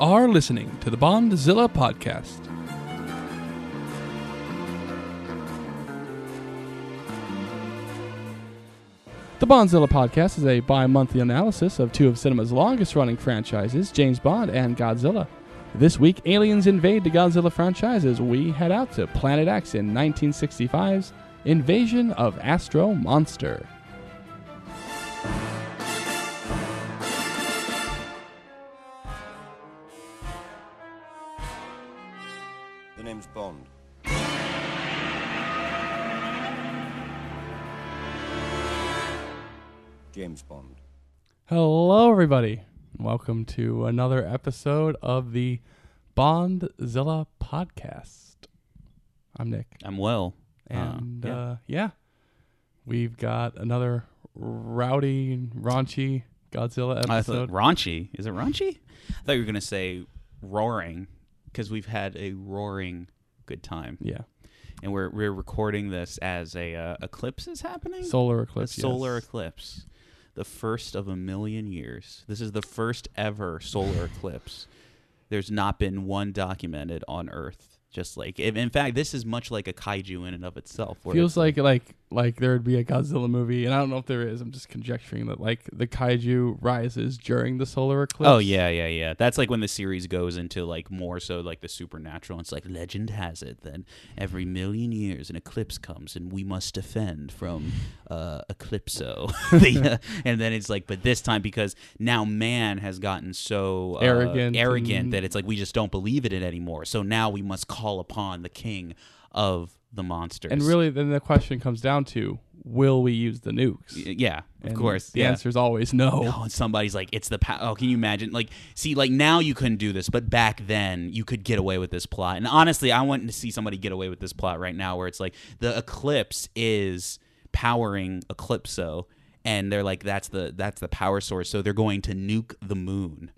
Are listening to the Bondzilla podcast. The Bondzilla podcast is a bi monthly analysis of two of cinema's longest running franchises, James Bond and Godzilla. This week, aliens invade the Godzilla franchise as we head out to Planet X in 1965's Invasion of Astro Monster. Hello, everybody. Welcome to another episode of the Bondzilla podcast. I'm Nick, I'm well. and uh, yeah. yeah. we've got another rowdy, raunchy Godzilla I episode. thought raunchy. Is it raunchy? I thought you were gonna say roaring because we've had a roaring good time, yeah, and we're we're recording this as a uh, eclipse is happening. solar a eclipse. solar yes. eclipse, the first of a million years. This is the first ever solar eclipse. There's not been one documented on Earth. Just like, in fact, this is much like a kaiju in and of itself. Feels like like like there would be a Godzilla movie, and I don't know if there is. I'm just conjecturing that like the kaiju rises during the solar eclipse. Oh yeah, yeah, yeah. That's like when the series goes into like more so like the supernatural. It's like legend has it that every million years an eclipse comes and we must defend from uh, Eclipso. The, uh, and then it's like, but this time because now man has gotten so uh, Arrogant arrogant and- that it's like we just don't believe in it anymore. So now we must call upon the king of the monsters. And really, then the question comes down to: Will we use the nukes? Y- yeah, of And course. the yeah. answer is always no. Oh, and somebody's like, it's the power. Oh, can you imagine? Like, see, like now you couldn't do this, but back then you could get away with this plot. And honestly, I want to see somebody get away with this plot right now, where it's like the eclipse is powering Eclipso, and they're like, that's the that's the power source. So they're going to nuke the moon.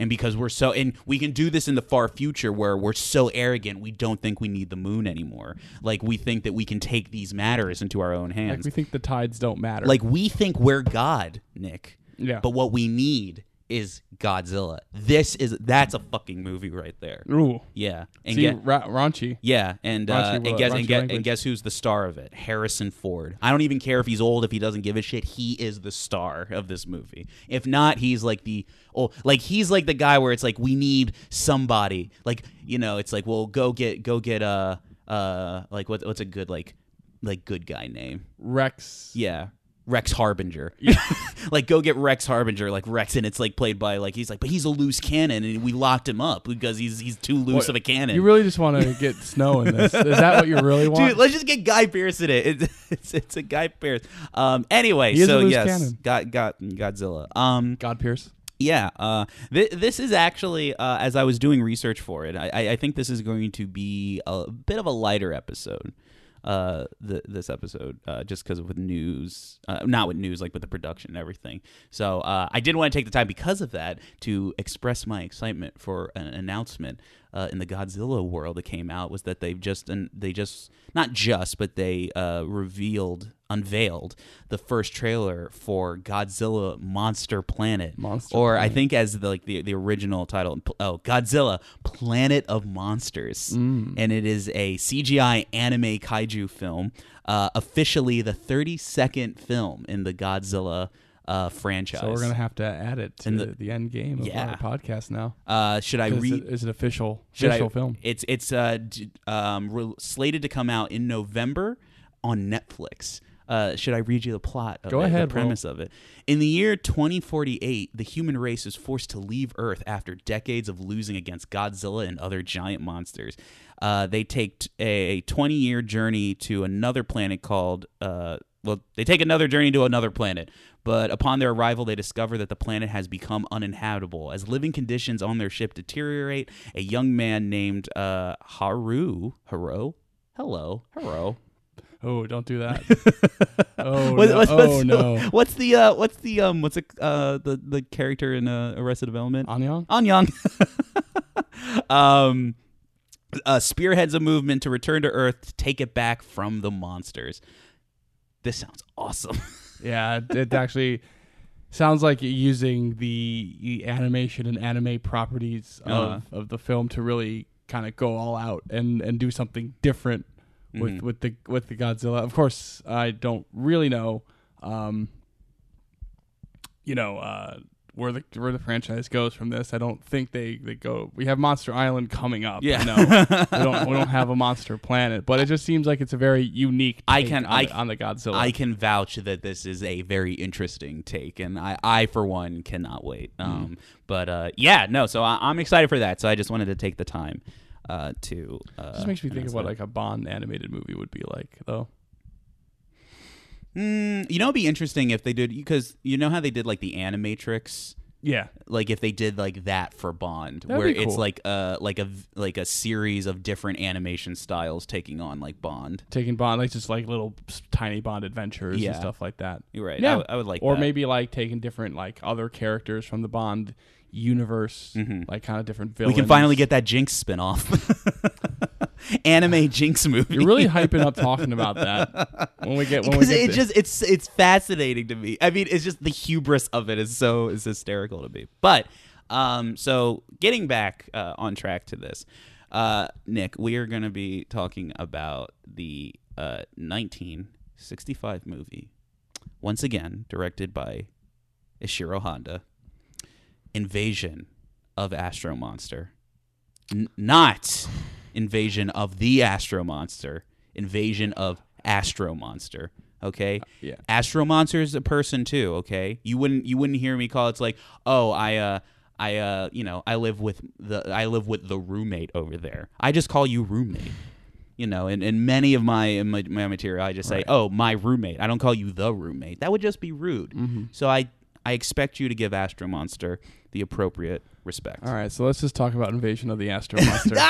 And because we're so, and we can do this in the far future where we're so arrogant, we don't think we need the moon anymore. Like we think that we can take these matters into our own hands. Like we think the tides don't matter. Like we think we're God, Nick. Yeah. But what we need is Godzilla. This is that's a fucking movie right there. ooh, Yeah. And see, get, ra- raunchy. yeah, and uh, wo- and guess and, get, and guess who's the star of it? Harrison Ford. I don't even care if he's old, if he doesn't give a shit. He is the star of this movie. If not, he's like the oh, like he's like the guy where it's like we need somebody. Like you know, it's like well, go get go get uh uh like what what's a good like like good guy name? Rex. Yeah. Rex Harbinger. like go get Rex Harbinger, like Rex, and it's like played by like he's like, but he's a loose cannon, and we locked him up because he's he's too loose What- of a cannon. You really just want to get snow in this? Is that what you really want? Dude, let's just get Guy Pearce in it. It's it's, it's a Guy Pearce. Um. Anyway, He is a so yes, cannon. got got Godzilla. Um. God Pierce. Yeah, uh, th- this is actually uh, as I was doing research for it, I I think this is going to be a bit of a lighter episode. Uh, th- this episode, uh, just because with news, uh, not with news, like with the production and everything. So uh, I did want to take the time because of that to express my excitement for an announcement uh, in the Godzilla world that came out was that they've just and they just not just but they uh, revealed unveiled the first trailer for Godzilla Monster Planet. Monster or I think as the like the, the original title oh Godzilla Planet of Monsters. Mm. and it is a CGI anime kaiju film uh, officially the 32nd film in the Godzilla uh, franchise So we're gonna have to add it to the, the- end game of Yeah. our podcast now. uh, should I read is it official? Should official I, film? It's it's uh d- um re- slated to come out in November on Netflix. Uh, should I read you the plot? Of Go it, ahead, The premise of it. In the year 2048, the human race is forced to leave Earth after decades of losing against Godzilla and other giant monsters. Uh, they take t- a 20 year journey to another planet called. Uh, well, they take another journey to another planet, but upon their arrival, they discover that the planet has become uninhabitable. As living conditions on their ship deteriorate, a young man named uh, Haru, Haro, hello, Haro. Oh, don't do that. oh, What- no. what's, oh no. What's the uh, what's the um what's it, uh the the character in uh, Arrested Development? Annyong? Annyong. um, uh, spearheads a movement to return to Earth to take it back from the monsters. This sounds awesome. Yeah, it, actually sounds like using the, the animation and anime properties of, Uh-huh. of the film to really kind of go all out and, and do something different with, Mhm. with the with the Godzilla. Of course, I don't really know, um, you know, uh, where the where the franchise goes from this. I don't think they, they go. We have Monster Island coming up. Yeah. no, we don't we don't have a Monster Planet, but it just seems like it's a very unique. I take can- on, I- it- on the Godzilla. I can vouch that this is a very interesting take, and I, I for one, cannot wait. Mm-hmm. Um, but uh, yeah, no, so I, I'm excited for that. So I just wanted to take the time uh, to. Uh, just makes me think of what that. like a Bond animated movie would be like, though. Mm, you know, it'd be interesting if they did because you know how they did like the Animatrix. Yeah, like if they did like that for Bond, That'd where be it's like a like a like a series of different animation styles taking on like Bond. taking Bond like just like little tiny Bond adventures Yeah. and stuff like that. You're right. Yeah. I, would- I would like or that. maybe like taking different like other characters from the Bond universe, like kind of different villains. Mm-hmm. we can finally get that Jinx spin-off. Anime Jinx movie. You're really hyping up talking about that when we get when we get it there. just it's it's fascinating to me. I mean, it's just the hubris of it is so is hysterical to me. But um, so getting back uh, on track to this, uh, Nick, we are going to be talking about the uh, 1965 movie, once again directed by Ishiro Honda, Invasion of Astro Monster, N- not Invasion of the Astro Monster, Invasion of Astro Monster. Okay, yeah. Astro Monster is a person too. Okay, you wouldn't you wouldn't hear me call it's like oh I uh I uh you know I live with the I live with the roommate over there. I just call you roommate. You know, and in many of my my, my material, I just say, Right. "Oh, my roommate." I don't call you the roommate. That would just be rude. Mm-hmm. So I I expect you to give Astro Monster the appropriate respect. All right, so let's just talk about Invasion of the Astro Monster.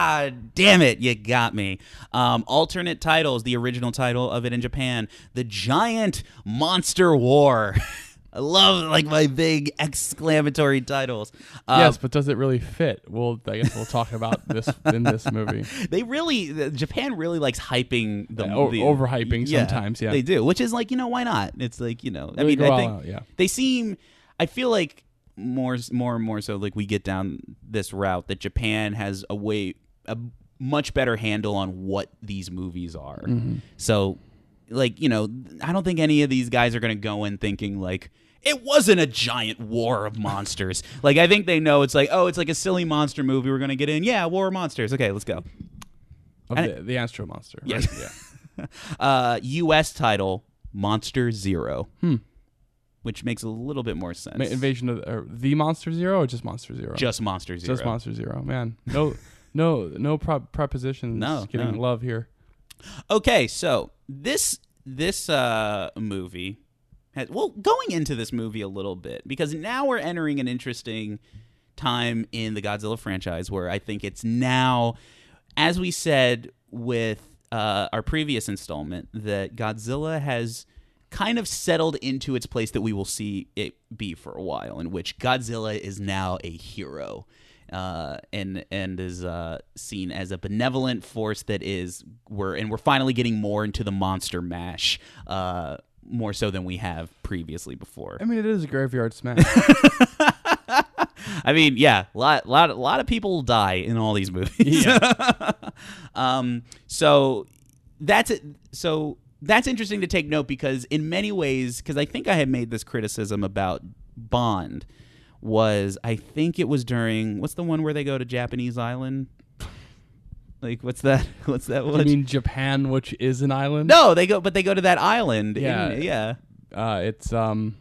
Ah, damn it, you got me. Um, alternate titles, the original title of it in Japan, The Giant Monster War. I love like my big exclamatory titles. Uh, yes, but does it really fit? Well, I guess we'll talk about this in this movie. They really, Japan really likes hyping the, Yeah, o- the overhyping sometimes, yeah. they do. Which is like, you know, why not? It's like, you know, I mean, I think out, yeah. they seem. I feel like more, more and more so, like we get down this route that Japan has a way, a much better handle on what these movies are. Mm-hmm. So, like, you know, I don't think any of these guys are going to go in thinking like. It wasn't a giant war of monsters. like I think they know it's like, oh, it's like a silly monster movie. We're gonna get in. Yeah, war of monsters. Okay, let's go. Of the, the Astro Monster. right? Yes. uh, U.S. title Monster Zero, which makes a little bit more sense. Ma- Invasion of uh, the Monster Zero or just Monster Zero? Just Monster Zero. Just Monster Zero. Man, no, no, no pro- prepositions. No, getting no. love here. Okay, so this this uh, movie, has, well, going into this movie a little bit because now we're entering an interesting time in the Godzilla franchise where I think it's now, as we said with uh, our previous installment, that Godzilla has kind of settled into its place that we will see it be for a while, in which Godzilla is now a hero. Uh, and and is uh, seen as a benevolent force that is we're and we're finally getting more into the monster mash uh, more so than we have previously before. I mean, it is a graveyard smash. I mean, yeah, lot lot lot of people die in all these movies. Yeah. um, so that's it. So that's interesting to take note because in many ways, because I think I had made this criticism about Bond was I think it was during what's the one where they go to Japanese island. Like what's that? What's that I one? mean, Japan, which is an island. no, they go, but they go to that island. in- Yeah. yeah. uh, it's um,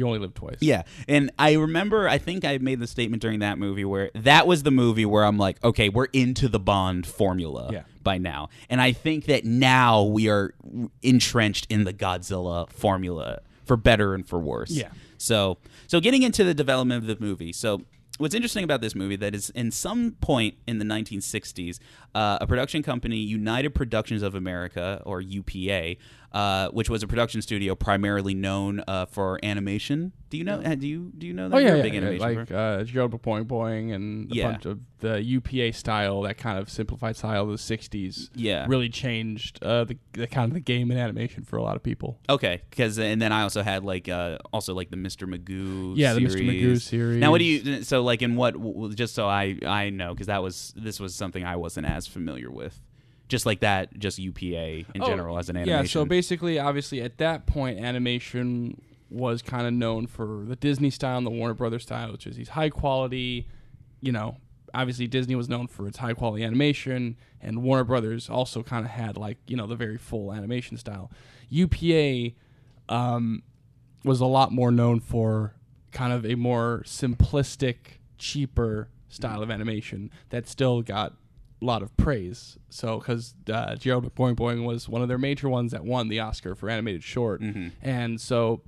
you only live twice. Yeah, and I remember I think I made the statement during that movie where that was the movie where I'm like, okay, we're into the Bond formula Yeah. by now, and I think that now we are entrenched in the Godzilla formula for better and for worse. Yeah. So, so getting into the development of the movie, so. What's interesting about this movie that is in some point in the 1960s, uh, a production company, United Productions of America or UPA, uh, which was a production studio primarily known uh, for animation. Do you know? uh, Do you do you know that? Oh yeah, yeah, big yeah, animation like uh, Gerald Boing Boing and a Yeah. bunch of the UPA style, that kind of simplified style of the '60s. Yeah. really changed uh, the, the kind of the game in animation for a lot of people. Okay, because and then I also had like uh, also like the Mr. Magoo. Yeah, the Mr. Magoo series. Now, what do you? So, like, in what? Just so I I know, because that was this was something I wasn't as familiar with. Just like that, just UPA in Oh, general as an animation. Yeah, so basically, obviously, at that point, animation was kind of known for the Disney style and the Warner Brothers style, which is these high quality, you know, obviously Disney was known for its high quality animation, and Warner Brothers also kind of had like you know the very full animation style. UPA um, was a lot more known for kind of a more simplistic, cheaper style of animation that still got lot of praise. So, because uh, Gerald Boing Boing was one of their major ones that won the Oscar for animated short, and so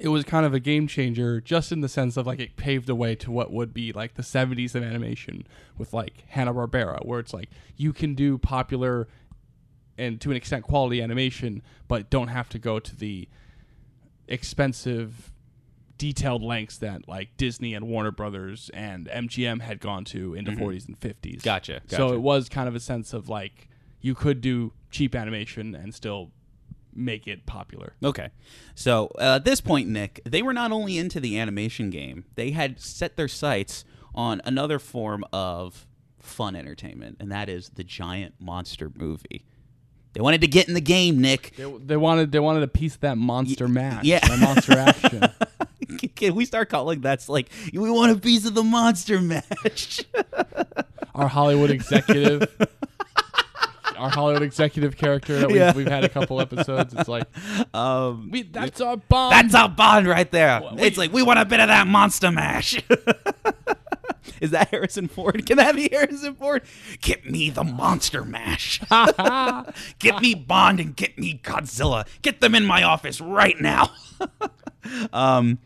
it was kind of a game changer, just in the sense of like it paved the way to what would be like the '70s of animation with like Hanna Barbera, where it's like you can do popular and to an extent quality animation, but don't have to go to the expensive detailed lengths that like Disney and Warner Brothers and MGM had gone to in the 40s and 50s. Mm-hmm. Gotcha, So it was kind of a sense of like you could do cheap animation and still make it popular. Okay. So uh, at this point, Nick, they were not only into the animation game, they had set their sights on another form of fun entertainment, and that is the giant monster movie. They wanted to get in the game, Nick. They, they wanted they wanted a piece of that monster mash, yeah. that monster action. Can we start calling that's like we want a piece of the monster mash? Our Hollywood executive, our Hollywood executive character that we've, Yeah. we've had a couple episodes. It's like um, we, that's our bond. that's our bond right there. It's wait. like we want a bit of that monster mash. Is that Harrison Ford? Can that be Harrison Ford? Get me the monster mash. get me Bond and get me Godzilla. Get them in my office right now. um,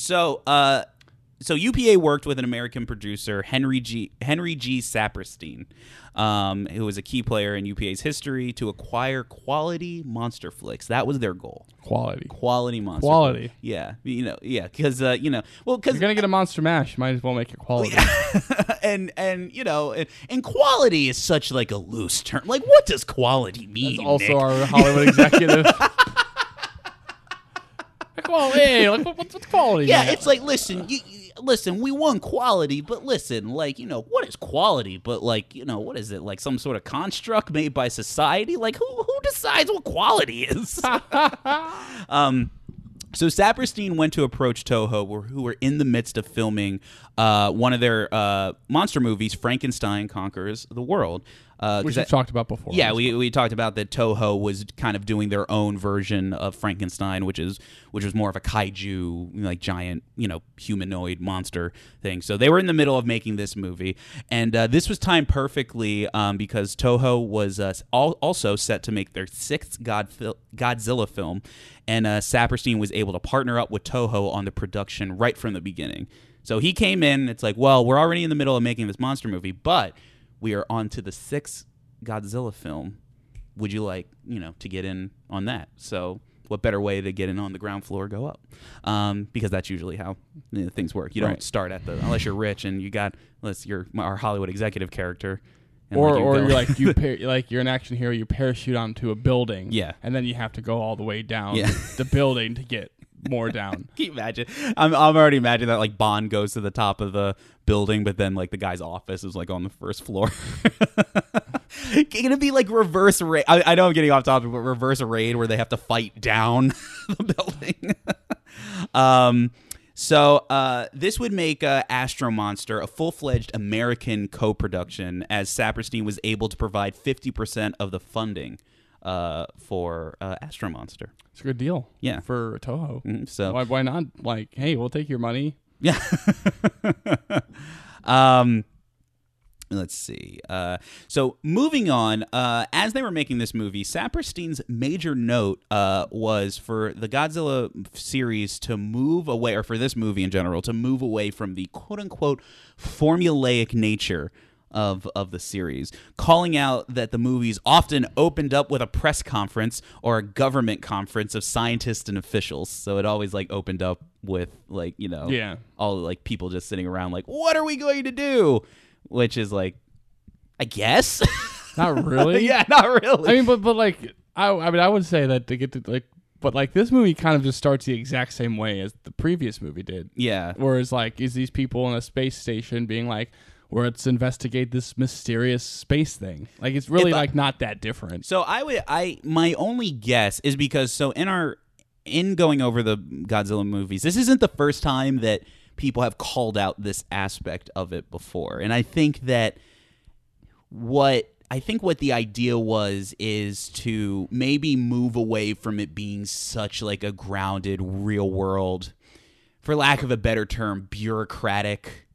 so uh, so UPA worked with an American producer, Henry G. Henry G. Saperstein, um, who was a key player in UPA's history, to acquire quality monster flicks. That was their goal. quality. Quality monster. Quality. flicks. Yeah, you know, yeah, because uh, you know, well, because You're gonna get a monster mash. Might as well make it quality. and and you know, and, and quality is such like a loose term. Like, what does quality mean? It's also Nick? our Hollywood executive. quality. Like, what- what's, quality? Yeah, man? it's like listen, you, you- listen, we want quality, but listen, like you know, what is quality? But like you know, what is it? Like some sort of construct made by society? Like who who decides what quality is? um. So Saperstein went to approach Toho, who- who were in the midst of filming uh, one of their uh, monster movies, Frankenstein Conquers the World. Uh, which we've talked about before. yeah, we, we talked about that Toho was kind of doing their own version of Frankenstein, which is which was more of a kaiju, like giant, you know, humanoid monster thing. So they were in the middle of making this movie, and uh, this was timed perfectly um, because Toho was uh, al- also set to make their sixth Godzilla film, and uh, Saperstein was able to partner up with Toho on the production right from the beginning. So he came in. It's like, well, we're already in the middle of making this monster movie, but we are on to the sixth Godzilla film. Would you like, you know, to get in on that? So, what better way to get in on the ground floor, go up? Um, because that's usually how you know, things work. You don't start at the unless you're rich and you got unless you're our Hollywood executive character. and, Or, like, you or go- you're like you par- like you're an action hero. You parachute onto a building. Yeah. and then you have to go all the way down Yeah. the building to get more down. You imagine? I'm, I'm already imagining that like Bond goes to the top of the building, but then like the guy's office is like on the first floor. Gonna be like reverse raid. I, I know I'm getting off topic, but reverse raid where they have to fight down the building. um, so uh, this would make uh, Astro Monster a full-fledged American co-production, as Saperstein was able to provide 50% of the funding uh, for uh, Astro Monster. It's a good deal. Yeah. for Toho. Mhm, So Why, why not? Like, hey, we'll take your money. Yeah. um let's see. Uh so moving on, uh as they were making this movie, Saperstein's major note uh was for the Godzilla series to move away or for this movie in general to move away from the quote unquote formulaic nature of of the series, calling out that the movies often opened up with a press conference or a government conference of scientists and officials. So it always like opened up with like you know Yeah. all like people just sitting around like what are we going to do, which is like I guess Not really. yeah not really I mean, but but like I I mean I would say that to get to like, but like this movie kind of just starts the exact same way as the previous movie did. yeah Whereas like, is these people in a space station being like, "Well, let's investigate this mysterious space thing." Like it's really I- like not that different. So I would I my only guess is because so in our in going over the Godzilla movies, this isn't the first time that people have called out this aspect of it before. And I think that what I think what the idea was is to maybe move away from it being such like a grounded real world for lack of a better term bureaucratic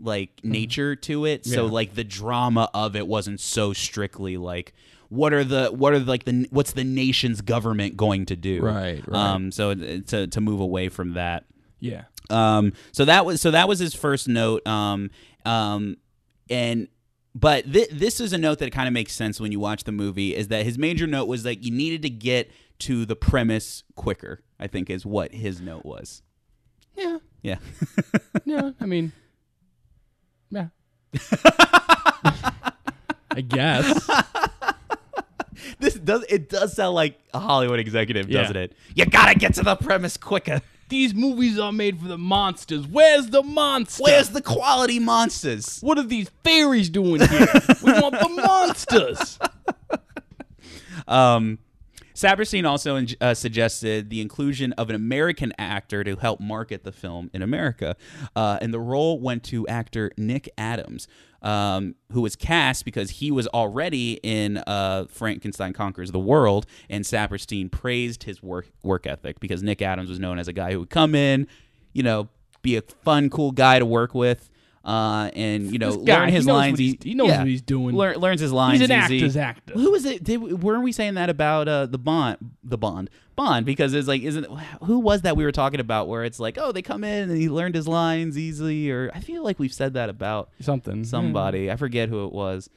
like nature to it so like the drama of it wasn't so strictly like what are the what are like the what's the nation's government going to do Right, right. um so to to move away from that yeah. um, so that was so that was his first note. Um, um, and but th- this is a note that kind of makes sense when you watch the movie. Is that his major note was like you needed to get to the premise quicker. I think is what his note was. Yeah. Yeah. Yeah. I mean, yeah. I guess. this does it does sound like a Hollywood executive, Yeah. doesn't it? You gotta get to the premise quicker. These movies are made for the monsters. Where's the monster? Where's the quality monsters? what are these fairies doing here? we want the monsters. Um, Saperstein also uh, suggested the inclusion of an American actor to help market the film in America, uh, and the role went to actor Nick Adams, um, who was cast because he was already in uh, Frankenstein Conquers the World, and Saperstein praised his work work ethic because Nick Adams was known as a guy who would come in, you know, be a fun, cool guy to work with. Uh, and you know, This guy, learn his he lines. he's- he knows what he's doing. Learn, learns his lines. He's an easy. actor's actor. Who was it? Did, weren't we saying that about uh, the bond? The bond, bond, because it's like, isn't who was that we were talking about? Where it's like, oh, they come in and he learned his lines easily, or I feel like we've said that about Something. somebody. I forget who it was.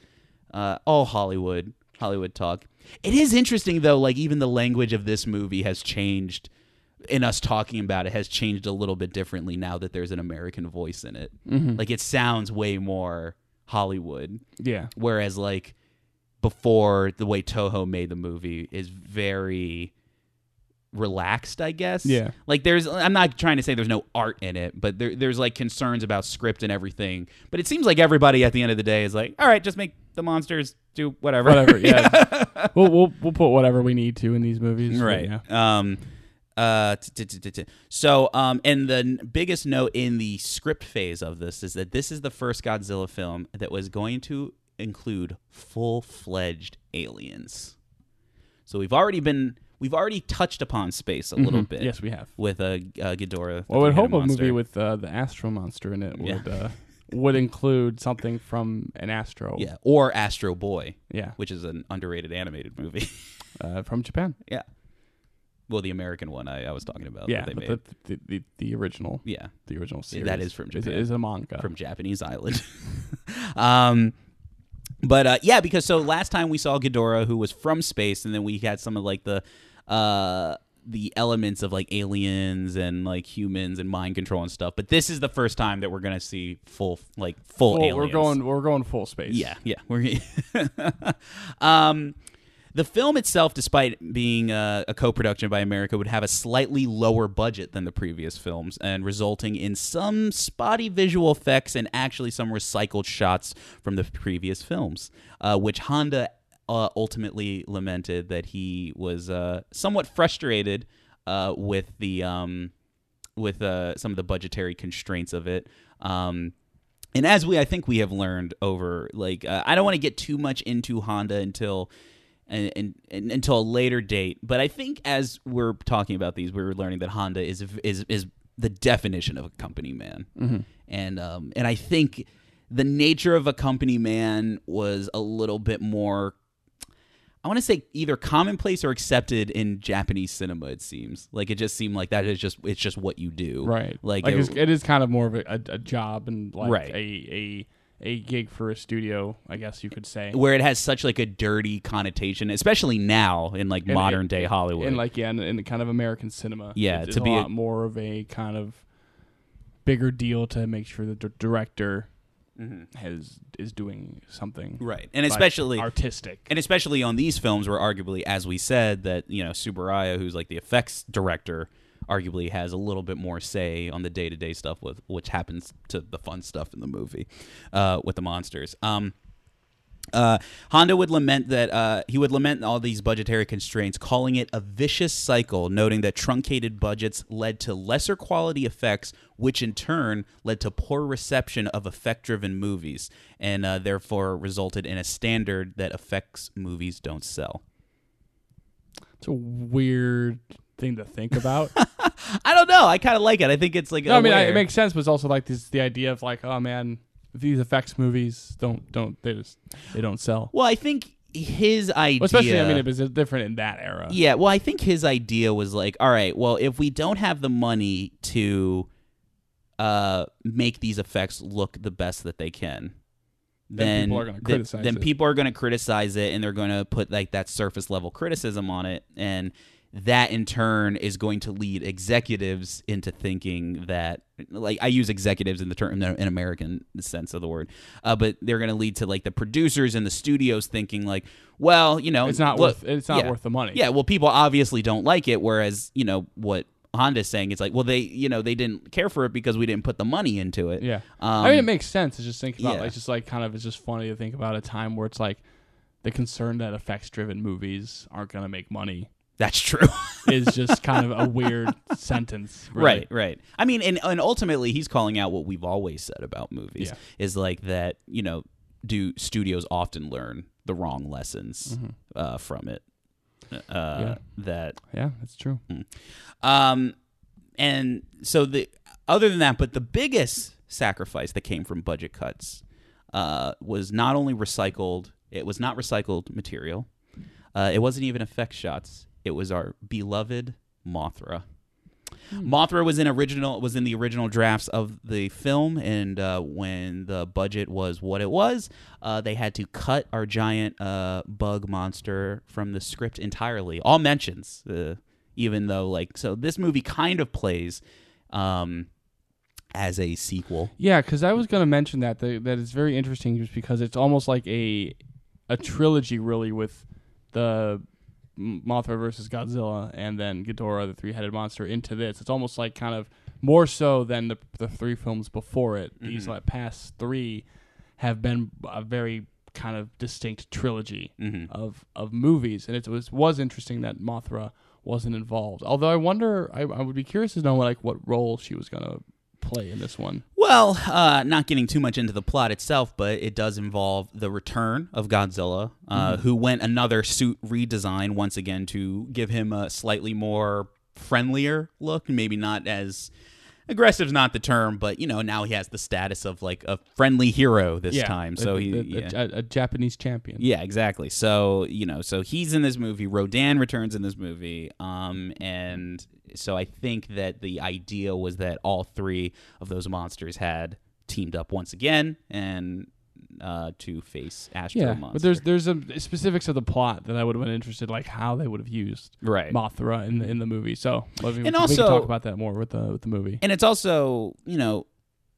Uh, all Hollywood, Hollywood talk. It is interesting though. Like even the language of this movie has changed. In us talking about it, has changed a little bit differently now that there's an American voice in it. Like it sounds way more Hollywood Yeah. whereas like before the way Toho made the movie is very relaxed, I guess. Yeah. Like there's I'm not trying to say there's no art in it, but there, there's like concerns about script and everything. But it seems like everybody at the end of the day is like, all right, just make the monsters do whatever. Whatever. Yeah. we'll, we'll we'll put whatever we need to in these movies. right. Yeah. Um uh t- t- t- t- t- so um and the n- biggest note in the script phase of this is that this is the first Godzilla film that was going to include full-fledged aliens. So we've already been we've already touched upon space a little bit. Mm-hmm. Yes, we have. With uh, uh Ghidorah. Well, I would hope a movie with uh, the Astro Monster in it Yeah. would uh, would include something from an Astro. yeah, or Astro Boy, Yeah. which is an underrated animated movie. Uh, from Japan. yeah. Well, the American one I, I was talking about. yeah, that they made. the, the, the the original yeah. the original series that is from Japan. is a manga. from Japanese island. um, but uh, yeah, because so last time we saw Ghidorah, who was from space, and then we had some of like the uh, the elements of like aliens and like humans and mind control and stuff. But this is the first time that we're gonna see full like full Well, aliens. we're going we're going full space. Yeah, yeah. We're um, the film itself, despite being uh, a co-production by America, would have a slightly lower budget than the previous films, and resulting in some spotty visual effects and actually some recycled shots from the previous films, uh, which Honda uh, ultimately lamented that he was uh, somewhat frustrated uh, with the um, with uh, some of the budgetary constraints of it. Um, and as we, I think we have learned over, like, uh, I don't want to get too much into Honda until. And, and, and until a later date, but I think as we're talking about these, we were learning that Honda is is is the definition of a company man, and um and I think the nature of a company man was a little bit more I want to say either commonplace or accepted in Japanese cinema. It seems like it just seemed like that is just it's just what you do, Right. Like, Like, it- it is kind of more of a, a, a job and like Right. a a a gig for a studio, I guess you could say. where it has such like a dirty connotation, especially now in like In- modern in- day Hollywood. and like yeah, in, in kind of American cinema. Yeah, it's, to it's be a a- lot more of a kind of bigger deal to make sure the d- director has is doing something Mm-hmm. right, and especially artistic. and especially on these films where arguably as we said that you know Tsuburaya who's like the effects director arguably has a little bit more say on the day-to-day stuff with which happens to the fun stuff in the movie uh, with the monsters um uh, Honda would lament that uh, he would lament all these budgetary constraints, calling it a vicious cycle, noting that truncated budgets led to lesser quality effects, which in turn led to poor reception of effect-driven movies, and uh, therefore resulted in a standard that effects movies don't sell. it's a weird thing to think about. I don't know. I kind of like it. I think it's like no, I mean, I, it makes sense, but it's also like this the idea of like, oh man, these effects movies don't don't they just they don't sell. well, I think his idea, Well, especially, I mean, it was different in that era. Yeah, well, I think his idea was like, all right, well, if we don't have the money to uh, make these effects look the best that they can, Then then people are gonna then- criticize then it. people are going to criticize it, and they're going to put like that surface level criticism on it, and that in turn is going to lead executives into thinking that like I use executives in the term in American sense of the word, uh, but they're going to lead to like the producers and the studios thinking like, well, you know, it's not look- worth it's not yeah. worth the money. Yeah, well, people obviously don't like it. Whereas, you know, what Honda's saying is like, well, they, you know, they didn't care for it because we didn't put the money into it. Yeah. Um, I mean, it makes sense to just think about, yeah. like, just like kind of, it's just funny to think about a time where it's like the concern that effects driven movies aren't going to make money That's true. is just kind of a weird sentence. really. right, right. I mean, and, and ultimately, he's calling out what we've always said about movies Yeah. is like that, you know, do studios often learn the wrong lessons uh, from it? Uh, Mm-hmm. Yeah. That Yeah, that's true. Um, and so the other than that, but the biggest sacrifice that came from budget cuts uh, was not only recycled. It was not recycled material. Uh, it wasn't even effect shots. It was our beloved Mothra. Mothra was in original was in the original drafts of the film, and uh, when the budget was what it was, uh, they had to cut our giant uh, bug monster from the script entirely. All mentions, uh, even though like so, this movie kind of plays um, as a sequel. Yeah, because I was going to mention that, that that it's very interesting just because it's almost like a a trilogy, really, with the Mothra versus Godzilla and then Ghidorah, the three headed monster, into this. It's almost like kind of more so than the the three films before it. Mm-hmm. These like past three have been a very kind of distinct trilogy mm-hmm. of of movies, and it was was interesting that Mothra wasn't involved. Although I wonder, I, I would be curious to know like what role she was going to play in this one. Well, uh, not getting too much into the plot itself, but it does involve the return of Godzilla, uh, who went another suit redesign once again to give him a slightly more friendlier look. Maybe not as aggressive's not the term, but you know now he has the status of like a friendly hero this time. So a, he, a, yeah. a, a Japanese champion. Yeah, exactly. So you know, so he's in this movie. Rodan returns in this movie, um, and so I think that the idea was that all three of those monsters had teamed up once again and uh, to face Astro Yeah, Monster. but there's there's some specifics of the plot that I would have been interested, like how they would have used right. Mothra in the in the movie. So maybe we, And we also- can talk about that more with the with the movie. And it's also, you know,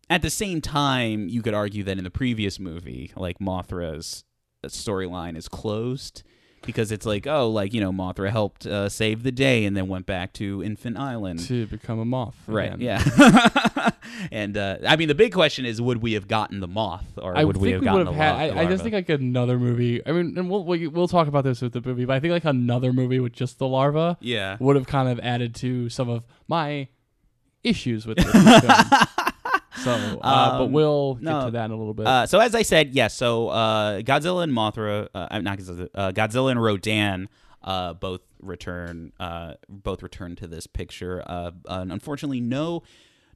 at the same time, you could argue that in the previous movie, like Mothra's storyline is closed because it's like, oh, like you know, Mothra helped uh, save the day and then went back to Infant Island. to become a moth, Right. again. Yeah. and uh, I mean, the big question is, would we have gotten the moth, or I would we have we gotten the had. the I, I just think like another movie. I mean, and we'll we, we'll talk about this with the movie, but I think like another movie with just the larva yeah. would have kind of added to some of my issues with this film. So, uh, but Um, we'll get no. to that in a little bit. Uh, so as I said, yes. so uh, Godzilla and Mothra, uh, not Godzilla, uh, Godzilla and Rodan, uh, both return, uh, both return to this picture. Uh, and unfortunately, no,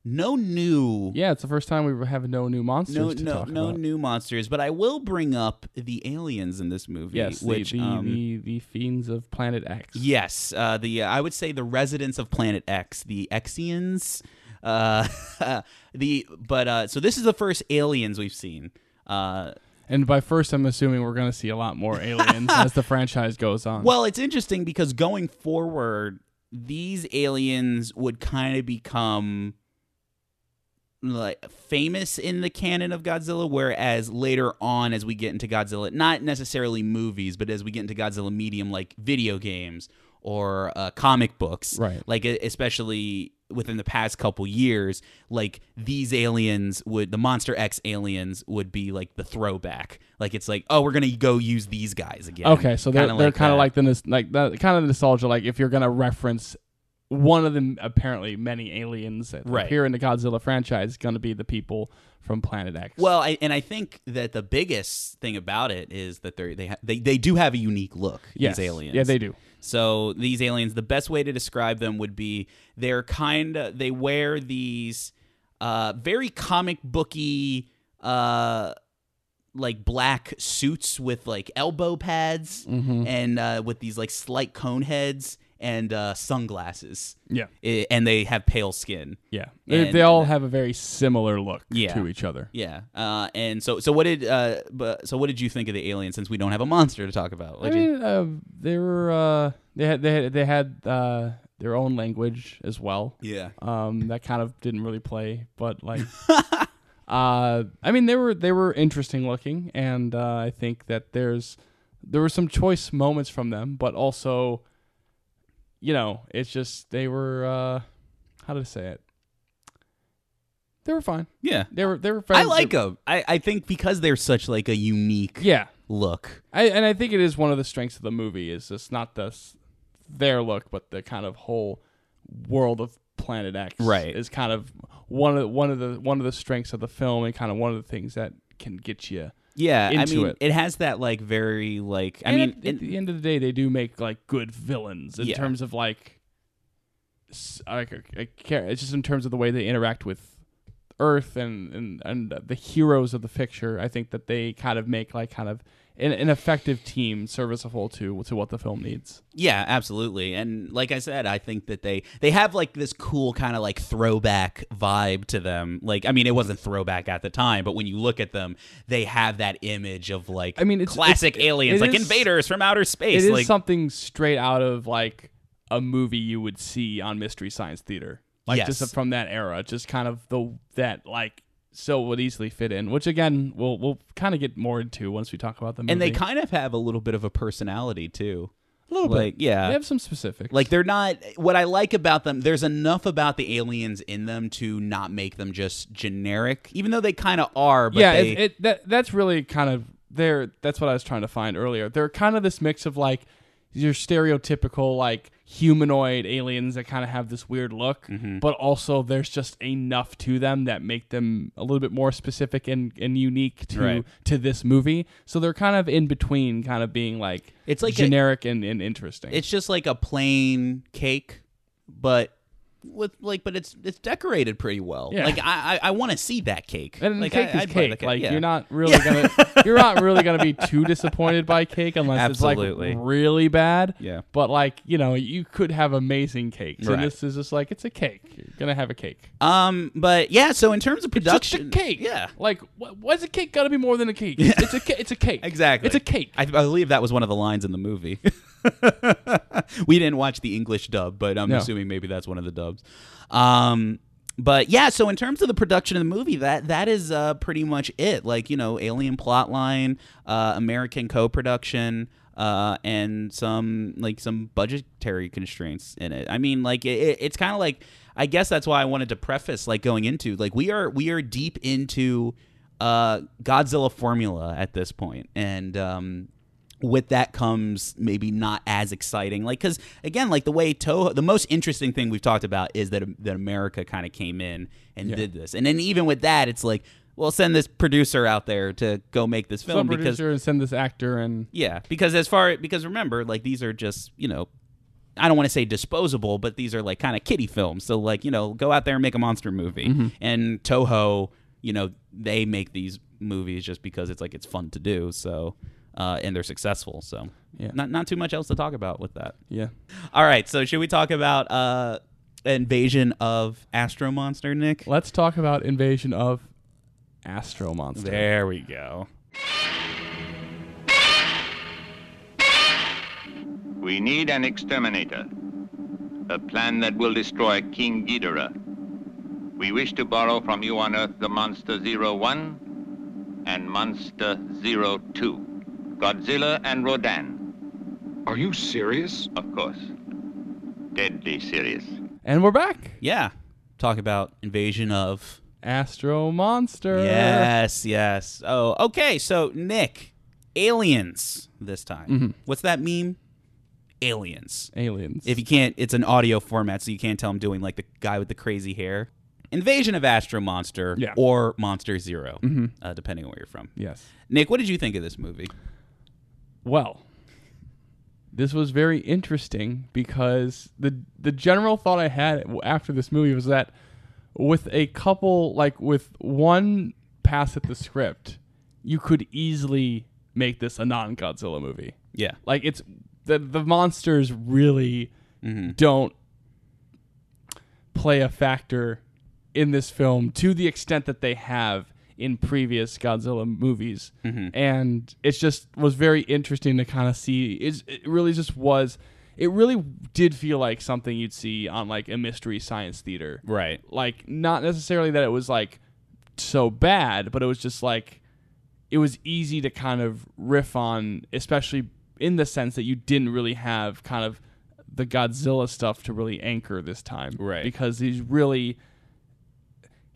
no new. yeah, it's the first time we have no new monsters No, to no, no about. new monsters, but I will bring up the aliens in this movie. Yes, which the the, um, the the fiends of Planet X. Yes, uh, the uh, I would say the residents of Planet X, the Exians. Uh, the but uh, so this is the first aliens we've seen. Uh, And by first, I'm assuming we're going to see a lot more aliens as the franchise goes on. well, it's interesting because going forward, these aliens would kind of become like famous in the canon of Godzilla, whereas later on, as we get into Godzilla, not necessarily movies, but as we get into Godzilla medium, like video games or uh, comic books, Right. Like especially within the past couple years, like these aliens would the Monster X aliens would be like the throwback. Like it's like, oh, we're gonna go use these guys again. okay, so they're Kinda they're kind of like the like that kind of nostalgia. Like if you're going to reference one of the apparently many aliens that Right. appear in the Godzilla franchise, is going to be the people from Planet X. Well, I, and I think that the biggest thing about it is that they they ha- they they do have a unique look. yes. These aliens, yeah, they do. So these aliens, the best way to describe them would be they're kind of they wear these uh, very comic booky uh, like black suits with like elbow pads Mm-hmm. and uh, with these like slight cone heads and uh, sunglasses. Yeah, I- and they have pale skin. yeah. They, And- they all have a very similar look Yeah. to each other. Yeah, uh, and so so what did uh, but so what did you think of the aliens? Since we don't have a monster to talk about, I What'd you- mean, uh, they were uh, they had they had, they had uh, their own language as well. yeah, Um, that kind of didn't really play, but like, uh, I mean, they were they were interesting looking, and uh, I think that there's there were some choice moments from them, but also, you know, it's just they were uh, how to say it. They were fine. yeah. They were they were. I fine. like them. I, I think because they're such like a unique Yeah, look. I, and I think it is one of the strengths of the movie is just not the their look, but the kind of whole world of Planet X. Right. is kind of one of one of the one of the strengths of the film, and kind of one of the things that can get you. Yeah, I mean, it. has that like very like. I And mean, at, at the end of the day, they do make like good villains in Yeah. terms of like, like a, a, it's just in terms of the way they interact with Earth and and and the heroes of the picture. I think that they kind of make like kind of an, an effective team serviceable to to what the film needs. yeah, absolutely. And like I said, I think that they they have like this cool kind of like throwback vibe to them. Like, I mean, it wasn't throwback at the time, but when you look at them, they have that image of like I mean, it's- classic it's- aliens, it like is- invaders from outer It space. is like, something straight out of like a movie you would see on Mystery Science Theater, like Yes. just from that era. Just kind of the that like so would easily fit in. Which again, we'll we'll kind of get more into once we talk about the movie. and they kind of have a little bit of a personality too. a little like, bit. yeah. they have some specifics. Like they're not what I like about them, there's enough about the aliens in them to not make them just generic, even though they kind of are, but yeah, they it, it that that's really kind of there. That's what I was trying to find earlier. They're kind of this mix of like your stereotypical like humanoid aliens that kind of have this weird look, Mm-hmm. but also there's just enough to them that make them a little bit more specific and, and unique to Right. to this movie. So they're kind of in between, kind of being like It's like a- generic and, and interesting. it's just like a plain cake, but with like but it's it's decorated pretty well. Yeah. Like I I, I want to see that cake. and like cake I, is I'd buy cake. Like yeah. you're not really gonna you're not really gonna be too disappointed by cake unless Absolutely. it's like really bad. Yeah. But like you know, you could have amazing cakes, Right. and this is just like it's a cake. You're gonna have a cake. Um but yeah, so in terms of It's production just a cake. Yeah. Like, wh- why's a cake gotta be more than a cake? It's a it's a cake. Exactly. It's a cake. I, I believe that was one of the lines in the movie. we didn't watch the English dub, but I'm No. assuming maybe that's one of the dubs. Um, but yeah, so in terms of the production of the movie, that that is uh, pretty much it. Like you know, alien plotline, uh, American co-production. Uh, and some like some budgetary constraints in it. I mean, like it, it- it's kind of like I guess that's why I wanted to preface like going into like we are we are deep into uh, Godzilla formula at this point, and um, with that comes maybe not as exciting. Like because again, like the way Toho, the most interesting thing we've talked about is that that America kind of came in and Yeah. did this, and then even with that, it's like. Well, send this producer out there to go make this film Some because producer and send this actor and yeah, because as far because remember, like these are just you know, I don't want to say disposable, but these are like kind of kiddie films. So like you know, go out there and make a monster movie. Mm-hmm. And Toho, you know, they make these movies just because it's like it's fun to do. So. Uh, and they're successful, so Yeah. not not too much else to talk about with that. yeah. All right, so should we talk about uh, invasion of Astro Monster, Nick? Let's talk about invasion of Astro Monster. There we go. We need an exterminator. A plan that will destroy King Ghidorah. We wish to borrow from you on Earth the Monster Zero One and Monster Zero Two. Godzilla and Rodan, Are you serious? of course. Deadly serious. And we're back. Yeah. Talk about invasion of. Astro Monster. Yes, yes. Oh, okay. So, Nick, aliens this time. Mm-hmm. What's that meme? Aliens. Aliens. If you can't, it's an audio format, so you can't tell I'm doing like the guy with the crazy hair. Invasion of Astro Monster Yeah. or Monster 0 uh, depending on where you're from. yes. Nick, what did you think of this movie? Well, this was very interesting because the the general thought I had after this movie was that with a couple like with one pass at the script, you could easily make this a non-Godzilla movie. Yeah. Like it's the the monsters really Mm-hmm. don't play a factor in this film to the extent that they have in previous Godzilla movies. Mm-hmm. And it just was very interesting to kind of see it's, it really just was it really did feel like something you'd see on like a mystery science theater. Right. Like not necessarily that it was like so bad, but it was just like it was easy to kind of riff on, especially in the sense that you didn't really have kind of the Godzilla stuff to really anchor this time, Right. Because he's really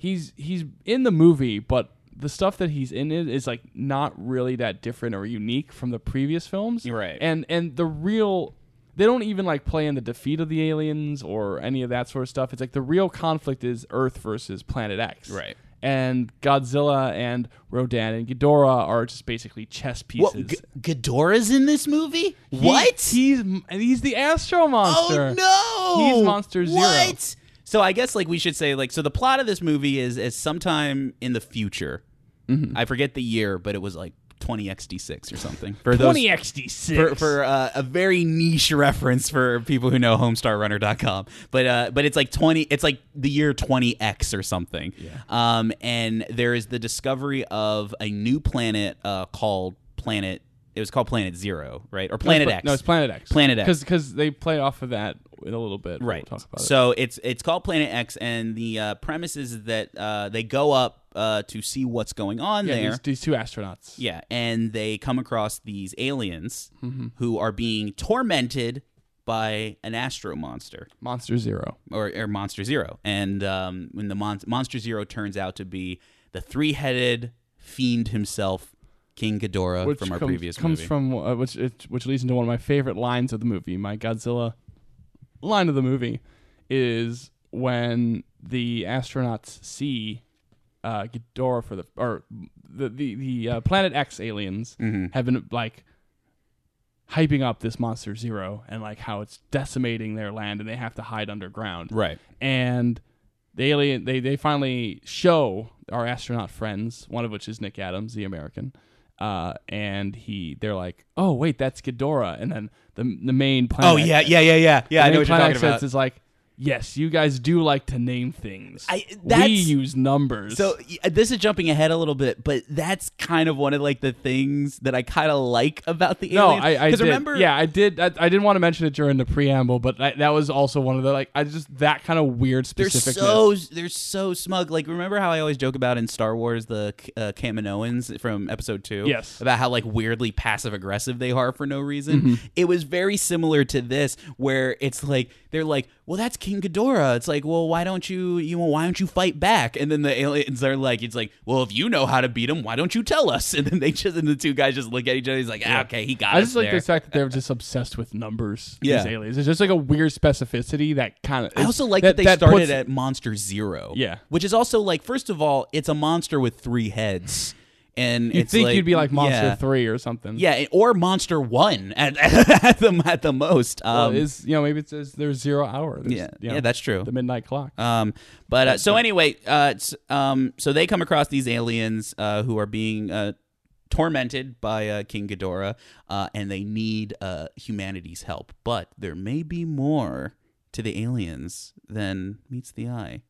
he's he's in the movie, but the stuff that he's in it is like not really that different or unique from the previous films, Right. And and the real they don't even like play in the defeat of the aliens or any of that sort of stuff. It's like the real conflict is Earth versus Planet X, Right. And Godzilla and Rodan and Ghidorah are just basically chess pieces. What? G- Ghidorah's in this movie? He- what? He's he's the Astro Monster. Oh no! He's Monster Zero. What? So I guess like we should say like so the plot of this movie is is sometime in the future. Mm-hmm. I forget the year, but it was like 20xd6 or something. For those Twenty XD six for, for uh, a very niche reference for people who know homestarrunner.com but uh, but it's like 20 it's like the year 20x or something Yeah. um, and there is the discovery of a new planet uh, called planet it was called planet zero right or planet no, x No, it's Planet X. Planet X. because they play off of that in a little bit. right We'll talk about it. so it's it's called planet x and the uh, premise is that uh, they go up uh, to see what's going on yeah, there these, these two astronauts. Yeah, and they come across these aliens Mm-hmm. who are being tormented by an astro monster Monster Zero. or, or Monster Zero, and um, when the mon- Monster Zero turns out to be the three-headed fiend himself, King Ghidorah which from our comes, previous comes movie. from uh, which it, which leads into one of my favorite lines of the movie. My Godzilla line of the movie is when the astronauts see uh, Ghidorah for the or the the, the uh, Planet X aliens Mm-hmm. have been like hyping up this monster zero and like how it's decimating their land and they have to hide underground right. and the alien they, they finally show our astronaut friends one of which is nick adams the american uh, and he they're like oh wait that's Ghidorah and then the the main planet Oh yeah, yeah, yeah, yeah, yeah. I know what you're talking about. is like yes you guys do like to name things I- we use numbers So this is jumping ahead a little bit, but that's kind of one of like the things that I kind of like about the aliens. no. I, I did. remember, yeah, I did. I, I didn't want to mention it during the preamble, but I, that was also one of the like. I just that kind of weird They're so they're so smug. Like remember how I always joke about in Star Wars the uh, Kaminoans from Episode Two? Yes. about how like weirdly passive aggressive they are for no reason. It was very similar to this, where it's like they're like, "Well, that's King Ghidorah." It's like, "Well, why don't you you know why don't you fight back?" And then the aliens are like, "It's like, well, if you know how to beat him, why don't you tell us?" And then they just and the two guys just look at each other. He's like, ah, "Okay, he got I us just like there." the fact that they're just obsessed with numbers. Yeah. these aliens. It's just like a weird specificity that kind of. I also like that, they started puts- at Monster Zero. Yeah. Which is also like, first of all, it's a monster with three heads. And You'd it's think like, you'd be like Monster yeah. Three or something. Yeah, or Monster One at, at the at the most. Well, Um, is you know maybe it's there's, there's zero hour. There's, yeah, you know, yeah, that's true. the midnight clock. Um, but uh, so anyway, uh, um, so they come across these aliens uh, who are being uh, tormented by uh, King Ghidorah, uh, and they need uh, humanity's help. But there may be more to the aliens than meets the eye.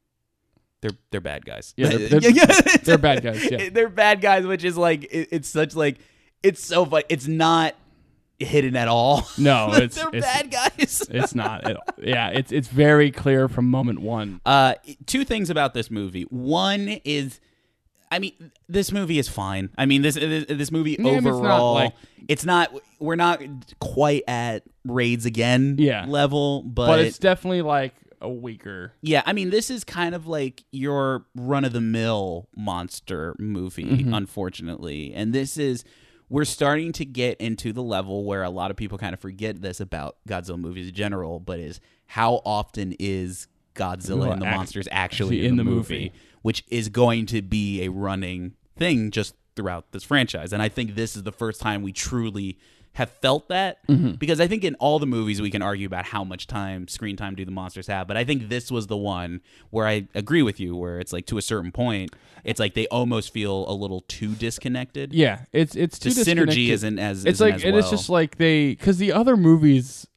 They're they're bad guys. Yeah, they're- they're- they're bad guys, yeah. they're bad guys, which is like it, it's such like it's so funny. It's not hidden at all. No, they're it's- it's- bad guys. It's not. It, yeah, it's it's very clear from moment one. Uh, two things about this movie. One is, I mean, this movie is fine. I mean, this this, this movie Yeah, mean, it's not overall, like- it's not. We're not quite at Raids again Yeah. level, but, But it's definitely like a weaker. yeah. I mean, this is kind of like your run of the mill monster movie, Mm-hmm. unfortunately, and this is. We're starting to get into the level where a lot of people kind of forget this about Godzilla movies in general, but is how often is Godzilla Well, and the act- monsters actually actually in, the, movie, which is going to be a running thing just throughout this franchise. And I think this is the first time we truly have felt that Mm-hmm. because I think in all the movies we can argue about how much time screen time do the monsters have, but I think this was the one where I agree with you where it's like to a certain point it's like they almost feel a little too disconnected. Yeah, it's it's The too synergy isn't as It's isn't like as it is just like they because the other movies,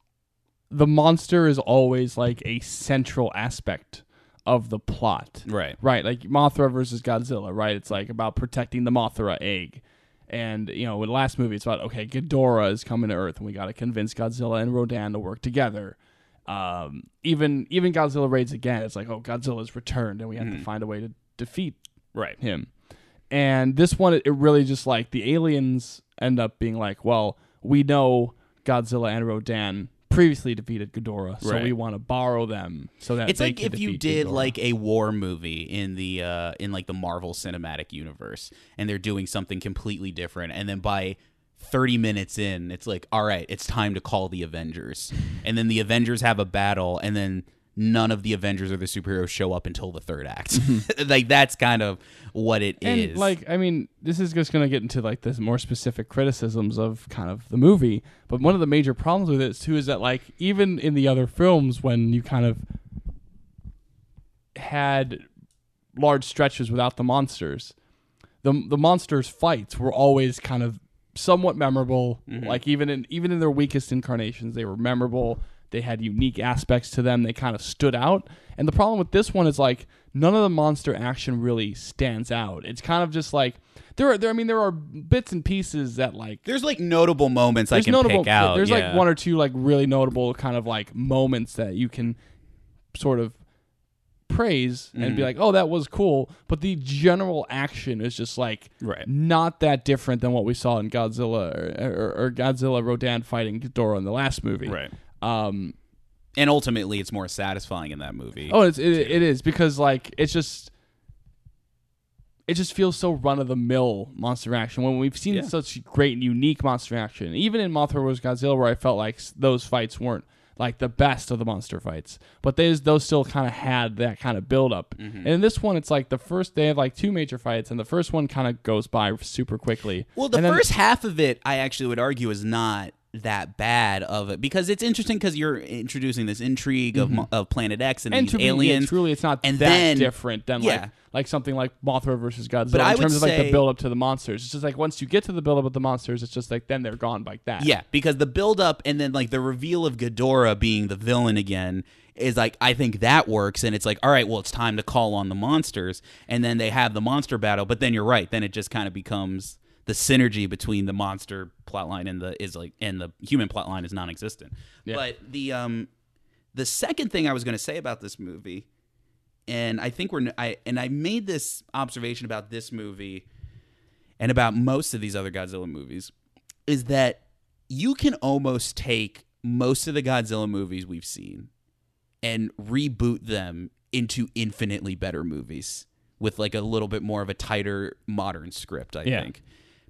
the monster is always like a central aspect of the plot. right. Right, like Mothra versus Godzilla, right? It's like about protecting the Mothra egg. And, you know, in the last movie, it's about, okay, Ghidorah is coming to Earth, and we got to convince Godzilla and Rodan to work together. Um, even even Godzilla raids again, it's like, oh, Godzilla's returned, and we have to find a way to defeat Right. him. And this one, it really just like the aliens end up being like, well, we know Godzilla and Rodan previously defeated Ghidorah, so Right. we want to borrow them so that It's they like can if you defeat did Ghidorah. like a war movie in the uh in like the Marvel Cinematic Universe and they're doing something completely different and then by 30 minutes in it's like all right it's time to call the Avengers and then the Avengers have a battle and then none of the Avengers or the superheroes show up until the third act mm-hmm. like that's kind of what it is. and like I mean, this is just gonna get into like the more specific criticisms of kind of the movie. But one of the major problems with it too is that like even in the other films, when you kind of had large stretches without the monsters, the the monsters fights were always kind of somewhat memorable. Mm-hmm. Like even in even in their weakest incarnations, they were memorable. They had unique aspects to them. They kind of stood out. And the problem with this one is like none of the monster action really stands out. It's kind of just like there are there. I mean, there are bits and pieces that like there's like notable moments I can notable. pick out. There's yeah. like one or two like really notable kind of like moments that you can sort of praise and Mm-hmm. be like, oh, that was cool. But the general action is just like Right. not that different than what we saw in Godzilla or, or, or Godzilla Rodan fighting Ghidorah in the last movie. right. Um. And ultimately it's more satisfying in that movie. Oh, it's, it, it is because like it's just. It just feels so run of the mill monster action when we've seen Yeah. such great and unique monster action. Even in Mothra vs Godzilla, where I felt like those fights weren't like the best of the monster fights, but those those still kind of had that kind of build up. Mm-hmm. And in this one, it's like the first they have like two major fights, and the first one kind of goes by super quickly. Well, the And then- first half of it, I actually would argue, is not that bad of it because it's interesting because you're introducing this intrigue of, Mo- of Planet X and, Mm-hmm. and these to be- yeah, aliens. truly, it's not and that then- different than yeah. like like something like Mothra versus Godzilla But in would terms of like say- the build up to the monsters. It's just like once you get to the build up with the monsters, it's just like then they're gone like that. Yeah, because the build up and then like the reveal of Ghidorah being the villain again is like I think that works and it's like all right, well it's time to call on the monsters and then they have the monster battle, but then you're right, then it just kind of becomes the synergy between the monster plotline and the is like and the human plotline is non-existent. Yeah. But the um the second thing I was going to say about this movie and I think we're I and I made this observation about this movie and about most of these other Godzilla movies is that you can almost take most of the Godzilla movies we've seen and reboot them into infinitely better movies with like a little bit more of a tighter modern script, I Yeah. think.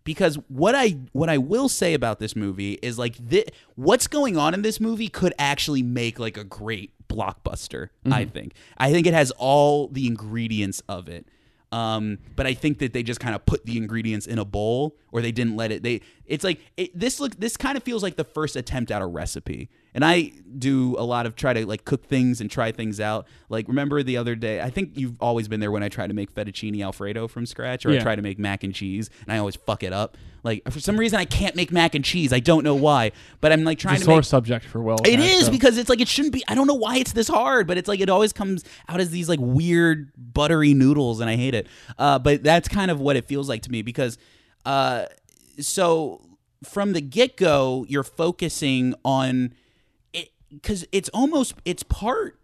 Because what I what I will say about this movie is like thi- what's going on in this movie could actually make like a great blockbuster, I think. I think it has all the ingredients of it. Um, but I think that they just kind of put the ingredients in a bowl, or they didn't let it. They it's like it, this look. This kind of feels like the first attempt at a recipe, and I do a lot of try to like cook things and try things out. Like remember the other day, I think you've always been there when I try to make fettuccine alfredo from scratch, or I Yeah. try to make mac and cheese, and I always fuck it up. Like for some reason, I can't make mac and cheese. I don't know why, but I'm like trying It's a to sore make. subject for Will. it is because it's like it shouldn't be. I don't know why it's this hard, but it's like it always comes out as these like weird buttery noodles, and I hate it. Uh, but that's kind of what it feels like to me because, uh, so from the get go, you're focusing on because it's almost it's part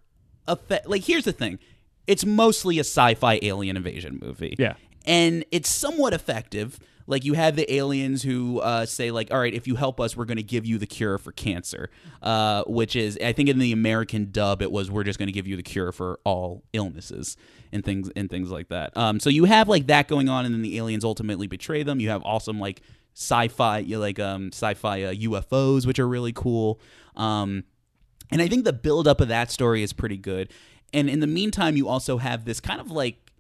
of like here's the thing, it's mostly a sci-fi alien invasion movie. Yeah. and it's somewhat effective. Like you have the aliens who uh, say like, "All right, if you help us, we're going to give you the cure for cancer," uh, which is, I think, in the American dub, it was, "We're just going to give you the cure for all illnesses." And things and things like that. Um, so you have like that going on, and then the aliens ultimately betray them. You have awesome like sci-fi, you like um, sci-fi uh, UFOs, which are really cool. Um, and I think the buildup of that story is pretty good. And in the meantime, you also have this kind of like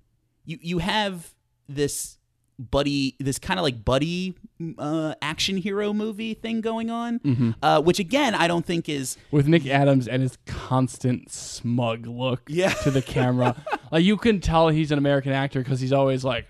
you you have this buddy this kind of like buddy uh, action hero movie thing going on, uh, which again I don't think is with Nick Adams and his constant smug look Yeah. to the camera. like you can tell he's an American actor because he's always like,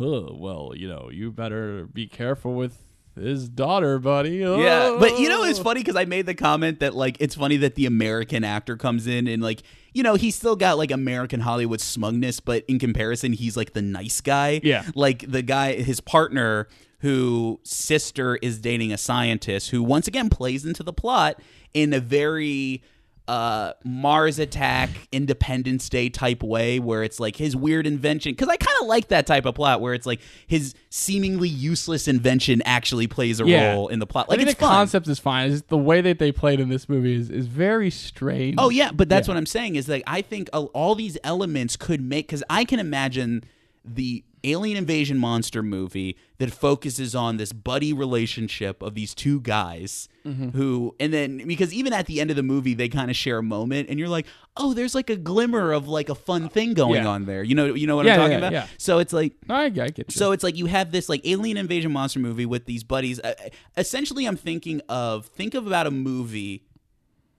"Oh, well, you know, you better be careful with his daughter, buddy." Yeah, but you know it's Oh." funny because I made the comment that like it's funny that the American actor comes in and like you know he's still got like American Hollywood smugness, but in comparison he's like the nice guy. Yeah. like the guy, his partner, who sister is dating a scientist who once again plays into the plot in a very uh Mars attack Independence Day type way where it's like his weird invention cuz I kind of like that type of plot where it's like his seemingly useless invention actually plays a Yeah. role in the plot I like the fun. concept is fine. It's the way that they played in this movie is, is very strange. Oh yeah, but that's Yeah. what I'm saying is like I think all these elements could make because I can imagine the alien invasion monster movie that focuses on this buddy relationship of these two guys Mm-hmm. who and then because even at the end of the movie they kind of share a moment and you're like oh there's like a glimmer of like a fun thing going Yeah. on there you know you know what Yeah, I'm talking yeah, about yeah. so it's like I, I get you. so it's like you have this like alien invasion monster movie with these buddies. Uh, essentially, I'm thinking of think of about a movie.